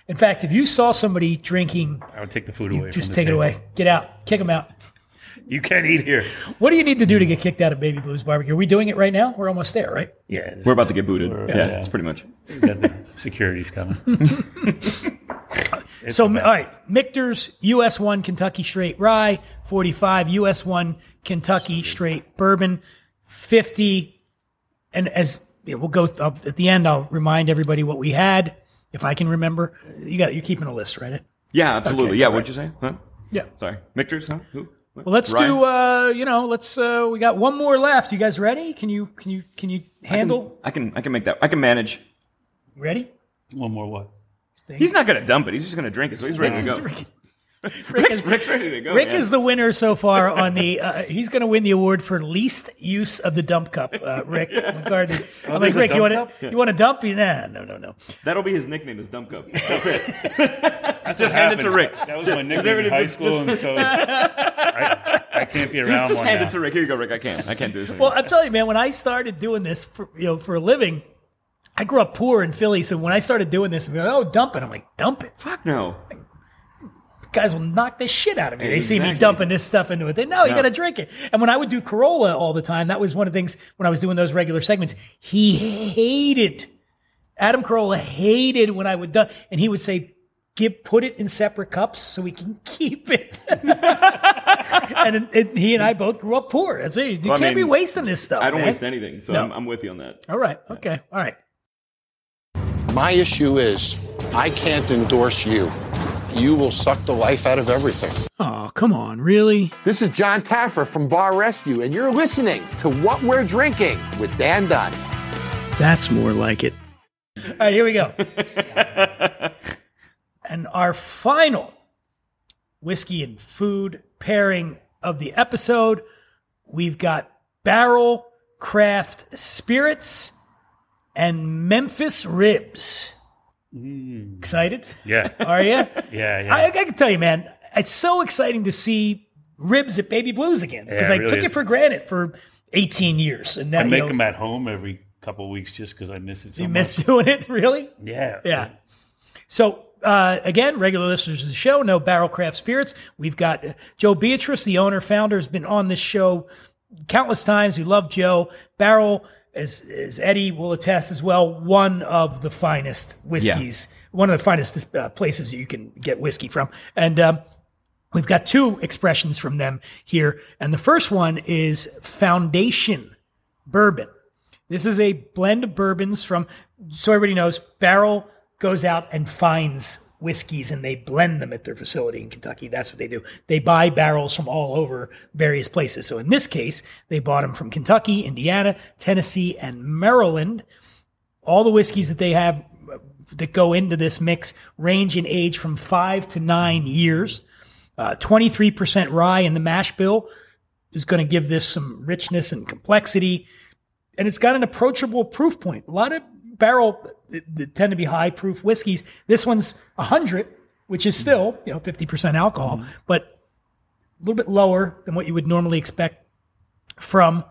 In fact, if you saw somebody drinking, I would take the food away. just from the take it away, get out, kick them out. You can't eat here. What do you need to do to get kicked out of Baby Blues Barbecue? Are we doing it right now? We're almost there, right? Yeah, We're about to get booted. We're- yeah, yeah. that's pretty much. Security's coming. So, all right, Michter's US 1 Kentucky Straight Rye, 45 US 1 Kentucky Straight Bourbon, 50. And as yeah, we'll go uh, at the end, I'll remind everybody what we had, if I can remember. You got you're keeping a list, right? Yeah, absolutely. Okay, yeah, all what'd you say? Huh? Yeah. Sorry, Michter's? Huh? Who? What? Well, let's Ryan? do. Uh, you know, let's. Uh, we got one more left. You guys ready? Can you? Can you? Can you handle? I can I can make that. I can manage. Ready? One more what? He's not gonna dump it. He's just gonna drink it. So he's ready to go. Rick, Rick's, is, Rick's ready to go. Rick man. is the winner so far on the. Uh, he's going to win the award for least use of the dump cup. Uh, Rick McCarthy. I'm like Rick. You want cup? to? You want to dump? Nah, no, no, no. That'll be his nickname. Is Dump Cup. That's it. That's Just hand it to Rick. That was my nickname in high just- school, and so I, I can't be around just one hand now. it to Rick. Here you go, Rick. I can't. I can't do this. Anymore. Well, I'll tell you, man. When I started doing this, for, you know, for a living, I grew up poor in Philly. So when I started doing this, I'm like, oh, dump it. I'm like, dump it. Fuck no. Guys will knock the shit out of me. They see me dumping this stuff into it. They no, you Yeah. got to drink it. And when I would do Carolla all the time, that was one of the things when I was doing those regular segments. He hated Adam Carolla hated when I would done, and he would say, "Give put it in separate cups so we can keep it." and it, it- he and I both grew up poor. That's it. You Well, can't be mean, wasting this stuff. I don't man. waste anything, so No. I'm, I'm with you on that. All right. Okay. All right. My issue is I can't endorse you. You will suck the life out of everything. Oh, come on, really? This is Jon Taffer from Bar Rescue, and you're listening to What We're Drinking with Dan Dunn. That's more like it. All right, here we go. and our final whiskey and food pairing of the episode, we've got Barrell Craft Spirits and Memphis Ribs. Excited? Yeah. Are you? Yeah, yeah. I, I can tell you, man, it's so exciting to see ribs at Baby Blues again because Yeah, I really took it for granted for 18 years. And now I you make know, them at home every couple of weeks just because I miss it so you much. miss doing it, really? Yeah. Yeah. So uh, again, regular listeners of the show know Barrell Craft Spirits. We've got uh, Joe Beatrice, the owner founder, has been on this show countless times. We love Joe. Barrell, as, as Eddie will attest as well, one of the finest whiskeys, one of the finest uh, places you can get whiskey from. And um, we've got two expressions from them here. And the first one is Foundation Bourbon. This is a blend of bourbons from, so everybody knows, Barrell goes out and finds whiskeys and they blend them at their facility in Kentucky. That's what they do. They buy barrels from all over various places. So in this case, they bought them from Kentucky, Indiana, Tennessee, and Maryland. All the whiskeys that they have uh, that go into this mix range in age from five to nine years. Uh, 23% rye in the mash bill is going to give this some richness and complexity and it's got an approachable proof point. A lot of barrel that- tend to be high proof whiskeys. This one's 100, which is still, you know, 50% alcohol, but a little bit lower than what you would normally expect from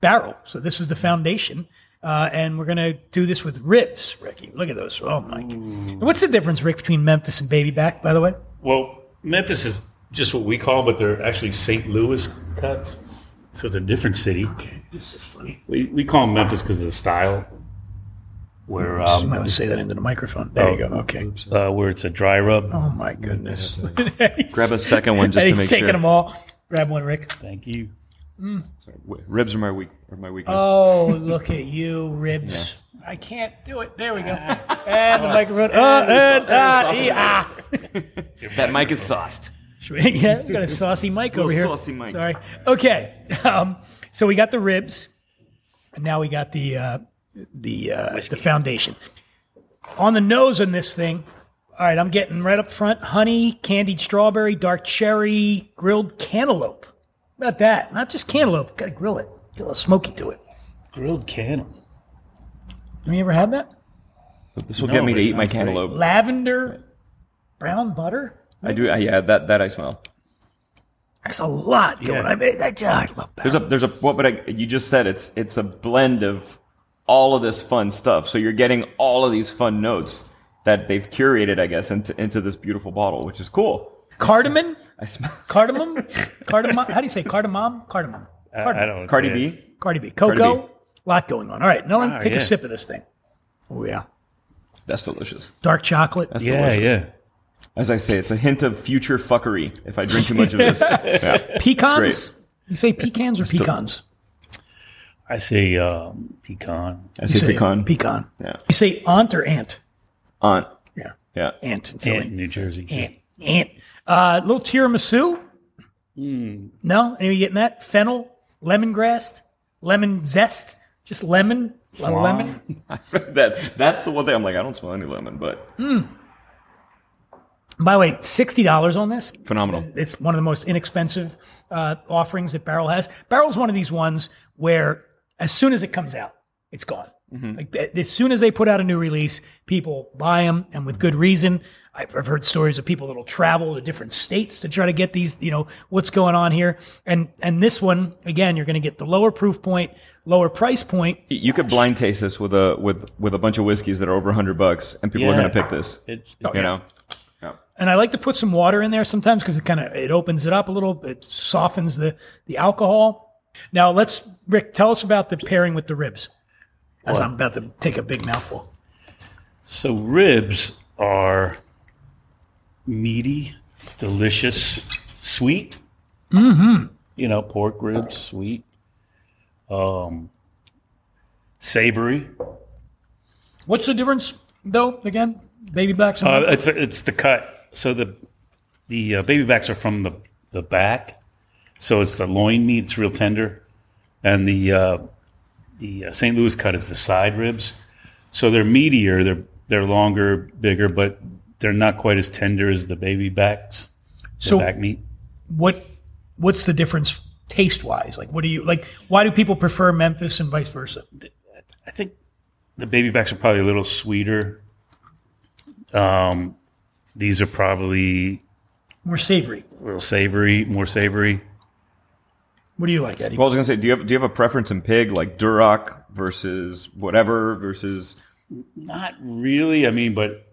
barrel. So this is the foundation. Uh, and we're going to do this with ribs, Ricky. Look at those. Oh, my. What's the difference, Rick, between Memphis and Baby Back, by the way? Well, Memphis is just what we call, but they're actually St. Louis cuts. So it's a different city. This is funny. We, we call them Memphis because of the style. Where you um, might want to say that into the microphone. There you go. Okay. uh, where it's a dry rub. Oh, my goodness. Grab a second one just to he's make taking sure. them all. Grab one, Rick. Thank you. W- Ribs are my weak, are my weakness. Oh, look at you, ribs. I can't do it. There we go. And the microphone. Uh, and, uh, e- ah. that mic is sauced. yeah, we got a saucy mic over here. saucy mic. Sorry. Okay. Um, so we got the ribs, and now we got the uh, the uh, the foundation. On the nose on this thing. All right, I'm getting right up front: honey, candied strawberry, dark cherry, grilled cantaloupe. How about that? Not just cantaloupe. Got to grill it. Get a little smoky to it. Grilled cantaloupe. Have you ever had that? This will No, get me but to it eat my sounds great. cantaloupe. lavender brown butter. I do. I, yeah, that that I smell. There's a lot going Yeah. on. I, mean, I, I love that. There's a there's a what? But I, you just said it's it's a blend of all of this fun stuff. So you're getting all of these fun notes that they've curated, I guess, into into this beautiful bottle, which is cool. cardamom, I smell cardamom, cardamom. How do you say cardamom? Cardamom. I, Cardamom. I don't Cardi say it. B. Cardi B. Cocoa. Cardi B. lot going on. All right, now let me Ah, take a sip of this thing. Oh yeah, That's delicious. dark chocolate. That's Yeah, delicious. yeah. As I say, it's a hint of future fuckery if I drink too much of this. Yeah. pecans. You say pecans or pecans? I say um, pecan. I say say pecan. Pecan. Yeah. You say aunt or aunt? Aunt. Yeah, Yeah. aunt in Philly. Ant, New Jersey. Ant. Ant. Uh, little tiramisu. Hmm. No, anybody getting that? Fennel, lemongrass, lemon zest, just lemon, a lemon. that that's the one thing I'm like, I don't smell any lemon, but By the way, sixty dollars on this. phenomenal. It's one of the most inexpensive uh, offerings that Barrell has. Barrell's one of these ones where, as soon as it comes out, it's gone. Mm-hmm. Like as soon as they put out a new release, people buy them, and with good reason. I've, I've heard stories of people that'll travel to different states to try to get these. You know what's going on here, and and this one again, you're going to get the lower proof point, lower price point. You could blind taste this with a with with a bunch of whiskeys that are over hundred bucks, and people are going to pick this. It's, oh, you know, yeah. and I like to put some water in there sometimes because it kind of it opens it up a little. It softens the the alcohol. Now let's Rick tell us about the pairing with the ribs. As I'm about to take a big mouthful. So ribs are meaty, delicious, sweet. Mm-hmm. You know, pork ribs, sweet, um, savory. What's the difference though? Again, baby backs. and- Uh, it's it's the cut. So the the uh, baby backs are from the the back, so it's the loin meat. It's real tender, and the uh, the uh, St. Louis cut is the side ribs. So they're meatier. They're they're longer, bigger, but they're not quite as tender as the baby backs. The So- back meat. what what's the difference taste wise? Like, what do you like? Why do people prefer Memphis and vice versa? I think the baby backs are probably a little sweeter. Um, these are probably More savory. a little savory, more savory. What do you like, Eddie? Well, I was gonna say, do you have do you have a preference in pig, like Duroc versus whatever versus? Not really. I mean, but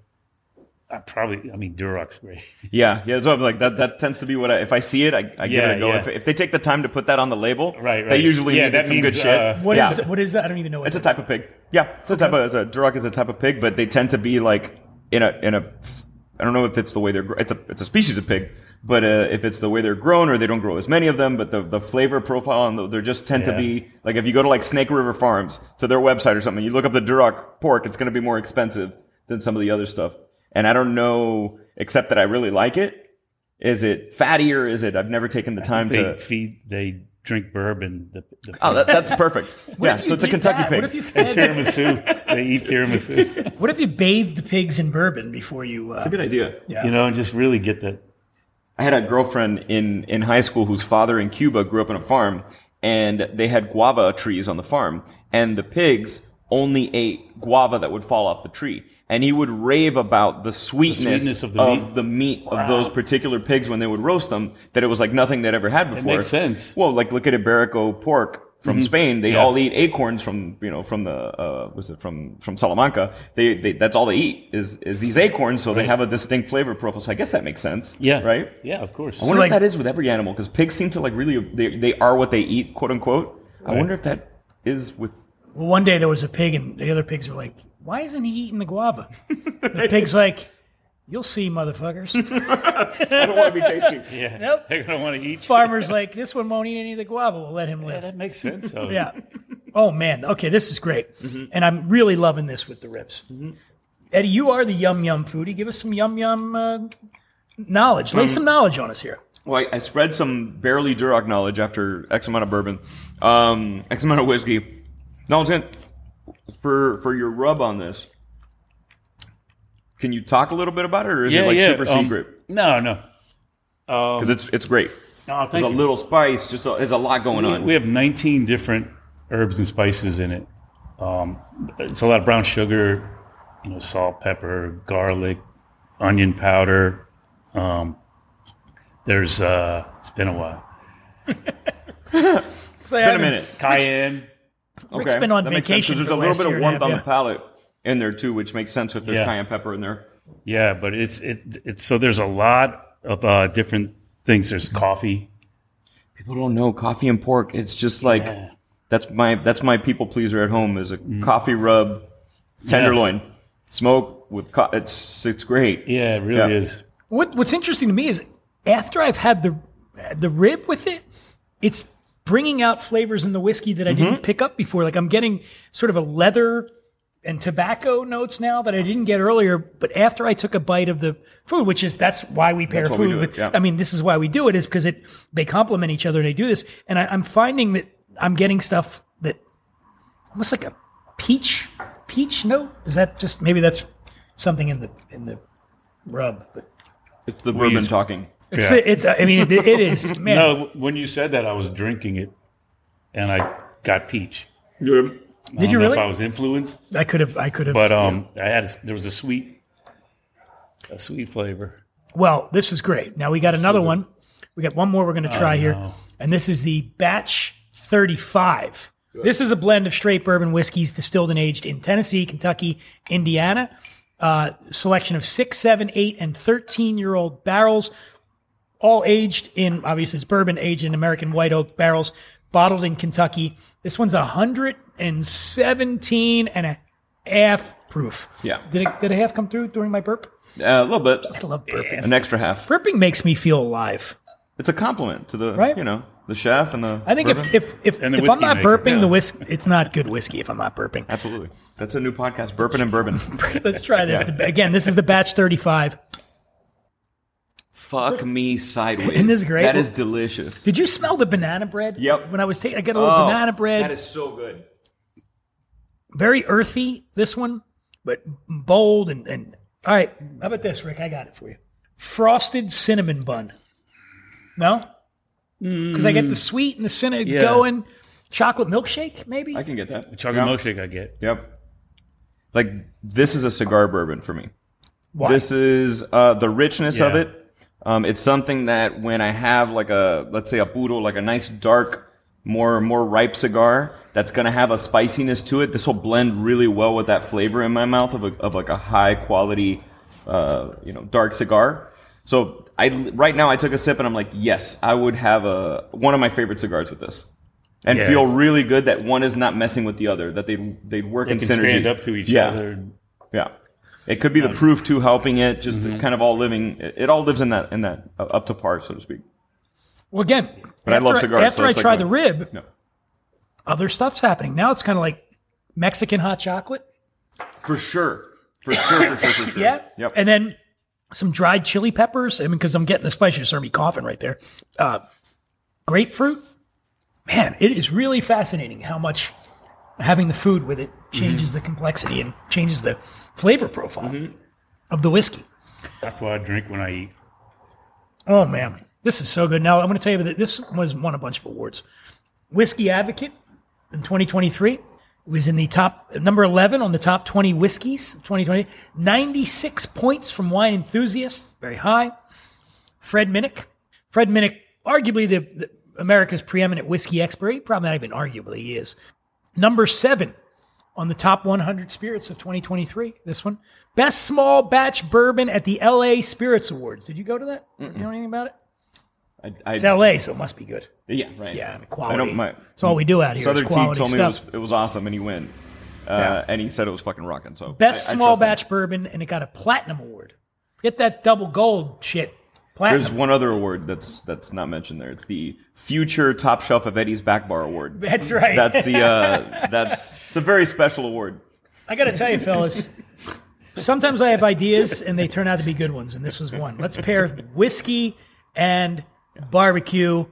I probably. I mean, Duroc's great. Yeah, yeah. So I'm like that. That tends to be what I, if I see it, I, I give it a go. yeah. If, if they take the time to put that on the label, Right, They usually Yeah, did that some good means, shit. uh, What yeah. is what is that? I don't even know what It's a type of pig. Yeah, it's a type of it's a Duroc is a type of pig, but they tend to be like in a in a. I don't know if it's the way they're. It's a it's a species of pig, but uh, if it's the way they're grown or they don't grow as many of them, but the the flavor profile and the, they just tend to be like if you go to like Snake River Farms to their website or something, you look up the Duroc pork, it's going to be more expensive than some of the other stuff. And I don't know, except that I really like it. Is it fattier? Is it? I've never taken the time They to. feed. They drink bourbon. The, the Oh, that, that's perfect. What yeah, if you so it's a Kentucky that? pig. What if you fed, tiramisu. they eat tiramisu. What if you bathed the pigs in bourbon before you? Uh, It's a good idea. yeah. You know, and just really get the. I had a girlfriend in, in high school whose father in Cuba grew up on a farm and they had guava trees on the farm and the pigs only ate guava that would fall off the tree. And he would rave about the sweetness, sweetness of, of the meat? the meat of those particular pigs when they would roast them, that it was like nothing they'd ever had before. It makes sense. Well, like look at Iberico pork from Spain. They Yeah. all eat acorns from, you know, from the, uh, was it from, from Salamanca. They, they, that's all they eat is, is these acorns. So they have a distinct flavor profile. So I guess that makes sense. Yeah. Right? Yeah, of course. I wonder like- if that is with every animal because pigs seem to like really they, they are what they eat, quote unquote. I wonder if that is with. Well, one day there was a pig, and the other pigs were like, "Why isn't he eating the guava?" the pig's like, "You'll see, motherfuckers." I don't want to be tasty. yeah. Nope. They're gonna want to eat. you. Farmer's like, "This one won't eat any of the guava. We'll let him Yeah, live." that makes sense. So. Yeah. Oh man. Okay, this is great, Mm-hmm. and I'm really loving this with the ribs. Eddie, you are the yum yum foodie. Give us some yum yum uh, knowledge. Um, Lay some knowledge on us here. Well, I, I spread some barely Duroc knowledge after X amount of bourbon, um, X amount of whiskey. No, I was gonna for for your rub on this. Can you talk a little bit about it, or is Yeah, it like yeah. super um, secret? No, no. Because it's it's great. No, There's thank a little spice, just a, there's a lot going We, on. we have 19 different herbs and spices in it. Um, it's a lot of brown sugar, you know, salt, pepper, garlic, onion powder. Um, there's uh, it's been a while. It's Been a minute. Cayenne. Rick's been on that makes sense. So vacation There's for a the little last bit of warmth half, on yeah. the palate in there too, which makes sense if there's Yeah. cayenne pepper in there. Yeah, but it's it's it's so there's a lot of uh, different things. There's coffee. People don't know coffee and pork. It's just like Yeah. that's my that's my people pleaser at home is a coffee rub tenderloin smoke with co- it's it's great. Yeah, it really Yeah. is. What What's interesting to me is after I've had the the rib with it, it's bringing out flavors in the whiskey that I Mm-hmm. didn't pick up before. Like I'm getting sort of a leather and tobacco notes now that I didn't get earlier. But after I took a bite of the food, which is that's why we pair That's why we food it, with. yeah. I mean, this is why we do it is because it they complement each other and they do this. And I, I'm finding that I'm getting stuff that almost like a peach peach note. Is that just maybe that's something in the in the rub? But It's the bourbon use- talking. it's Yeah. the, it's I mean it, it is man. No, when you said that, I was drinking it, and I got peach. Did I you don't know really? If I was influenced, I could have I could have. but um, I had a, there was a sweet, a sweet flavor. Well, this is great. Now we got another one. We got one more we're going to try here, no. and this is the Batch 35. This is a blend of straight bourbon whiskeys distilled and aged in Tennessee, Kentucky, Indiana, Uh, selection of six, seven, eight, and 13 year old barrels, all aged in, obviously, it's bourbon aged in American white oak barrels, bottled in Kentucky. This one's 117 and a half proof. Yeah. Did, it, did a half come through during my burp? Uh, a little bit. I love burping. An extra half. Burping makes me feel alive. It's a compliment to the Right. you know the chef and the. I think bourbon. if if if, if I'm not maker. burping, Yeah. the whisk it's not good whiskey. If I'm not burping, absolutely that's a new podcast, burping and bourbon. let's try this The- again. This is the batch 35. Fuck me sideways. Isn't this great? That is delicious. Did you smell the banana bread? Yep. When I was taking, I got a little Oh, banana bread. That is so good. very earthy. This one, but bold and and all right. How about this, Rick? I got it for you. Frosted cinnamon bun. No, because I get the sweet and the cinnamon Yeah. going. Chocolate milkshake, maybe. I can get that. Chocolate Yeah. milkshake I get. Yep. Like this is a cigar bourbon for me. Why? This is uh, the richness of it. Um, it's something that when I have like a let's say a puro, like a nice dark, more more ripe cigar that's gonna have a spiciness to it. This will blend really well with that flavor in my mouth of, a, of like a high quality, uh, you know, dark cigar. So I right now I took a sip and I'm like, yes, I would have a one of my favorite cigars with this, and Yeah, feel really good that one is not messing with the other. That they they work They in synergy. stand up to each yeah. other. Yeah. It could be the proof too helping it, just kind of all living. It, all lives in that in that uh, up to par, so to speak. well, again, But I love cigars, After so I like try the rib, No, other stuff's happening. Now it's kind of like Mexican hot chocolate. for sure, for sure, for sure, for sure. Yeah. Yep. And then some dried chili peppers. I mean, because I'm getting the spice, you started me coughing right there. Uh, grapefruit. Man, it is really fascinating how much having the food with it changes Mm-hmm. the complexity and changes the flavor profile mm-hmm. of the whiskey. That's what I drink when I eat. Oh man, this is so good. Now I'm going to tell you that this was won a bunch of awards. Whiskey Advocate in 2023 was in the top number 11 on the top 20 whiskeys of 2020. 96 points from wine enthusiasts, very high. Fred Minnick, Fred Minnick, arguably the, the America's preeminent whiskey expert. Probably not even arguably he is. Number seven on the top 100 spirits of 2023. This one, best small batch bourbon at the LA Spirits Awards. Did you go to that? You know anything about it? I, I, It's LA, so it must be good. yeah, right. Yeah, I mean, I quality. don't, my, That's all we do out here. Southern Tea quality told me stuff. it was, it was awesome, and he went. Uh, Yeah. And he said it was fucking rocking. So Best I- I small trust him. batch bourbon, and it got a platinum award. Get that double gold shit. Platinum. There's one other award that's that's not mentioned there. It's the Future Top Shelf of Eddie's Back Bar Award. That's right. That's the uh, that's it's a very special award. I got to tell you, fellas, sometimes I have ideas and they turn out to be good ones, and this was one. Let's pair whiskey and barbecue.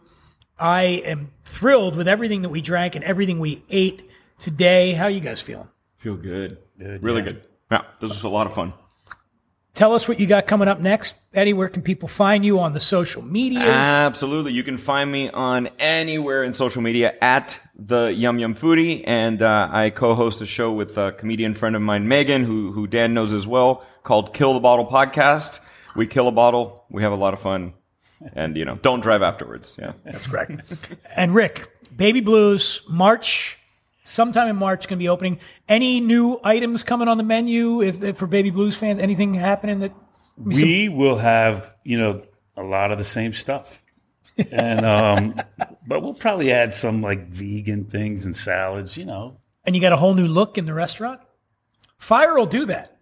I am thrilled with everything that we drank and everything we ate today. How you guys feeling? Feel good. Good, really yeah. good. Yeah, this was a lot of fun. Tell us what you got coming up next. Eddie, where can people find you on the social medias? Absolutely. You can find me on anywhere in social media at the Yum Yum Foodie, and uh, I co-host a show with a comedian friend of mine, Megan, who who Dan knows as well, called Kill the Bottle Podcast. We kill a bottle. We have a lot of fun, and you know, don't drive afterwards. Yeah. That's correct. and Rick, Baby Blues, March, sometime in March, going to be opening. Any new items coming on the menu if, if for Baby Blues fans? Anything happening that? We will have, you know, a lot of the same stuff. And um but we'll probably add some like vegan things and salads, you know. And you got a whole new look in the restaurant. Fire will do that.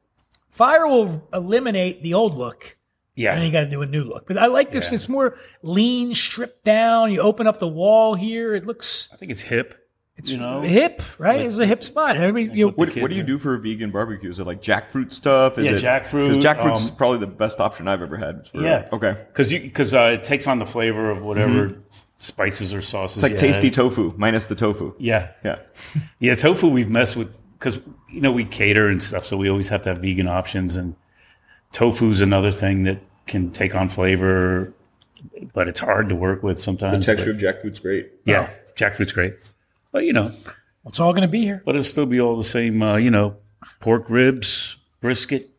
Fire will eliminate the old look. Yeah. And you got to do a new look. But I like this. Yeah. It's more lean, stripped down. You open up the wall here. It looks I think it's hip. It's you know hip, right? It's a hip spot. Everybody, you know, What, what do you do for a vegan barbecue? Is it like jackfruit stuff? Is Yeah, it, jackfruit, Because jackfruit's um, probably the best option I've ever had. for- Yeah. Okay. Because you because uh, it takes on the flavor of whatever spices or sauces. It's like you tasty add. tofu minus the tofu. Yeah. Yeah. Yeah, tofu we've messed with because you know we cater and stuff, so we always have to have vegan options. And tofu's another thing that can take on flavor, but it's hard to work with sometimes. The texture but- of jackfruit's great. yeah, jackfruit's great, but you know, it's all going to be here. but it'll still be all the same. Uh, you know, pork ribs, brisket.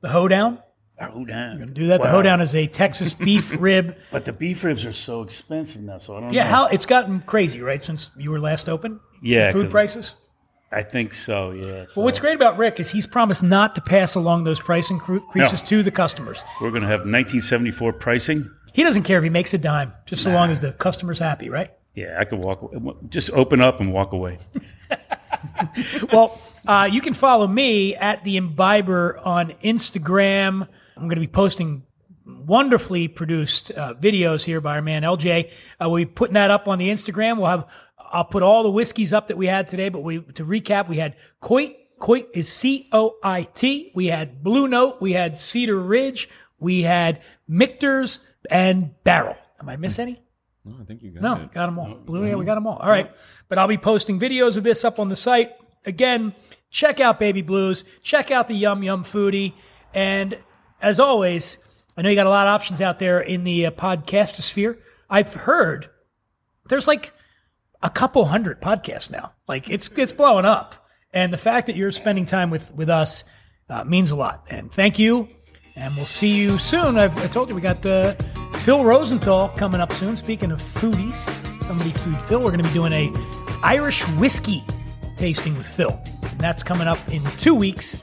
The hoedown. Hoedown, gonna Do that. The hoedown is a Texas beef rib. But the beef ribs are so expensive now, so I don't Yeah, know. how it's gotten crazy, right? Since you were last open. Yeah, food prices. I think so. Yeah. Well, what's great about Rick is he's promised not to pass along those price increases No. to the customers. We're going to have 1974 pricing. He doesn't care if he makes a dime, just so long as the customer's happy, right? Yeah, I could walk. Just open up and walk away. Well, uh, you can follow me at the Imbiber on Instagram. I'm going to be posting wonderfully produced uh, videos here by our man LJ. Uh, we'll be putting that up on the Instagram. We'll have I'll put all the whiskeys up that we had today. But we to recap, we had Coit. Coit is C O I T. We had Blue Note. We had Cedar Ridge. We had Michter's and Barrell. Am I miss any? I think you got No, got them all. Blue, yeah, we got them all. All right. But I'll be posting videos of this up on the site. Again, check out Baby Blues. Check out the Yum Yum Foodie. And as always, I know you got a lot of options out there in the uh, podcast sphere. I've heard there's like a couple hundred podcasts now. Like it's it's blowing up. And the fact that you're spending time with with us uh, means a lot. And thank you. And we'll see you soon. I've, I told you we got the Phil Rosenthal coming up soon. Speaking of foodies, somebody food Phil. We're going to be doing a Irish whiskey tasting with Phil, and that's coming up in two weeks.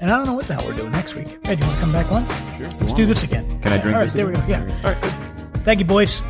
And I don't know what the hell we're doing next week. Hey, do you want to come back on? Sure. Let's do this again. Can I drink All right, this there we go. Yeah. All right. Thank you, boys.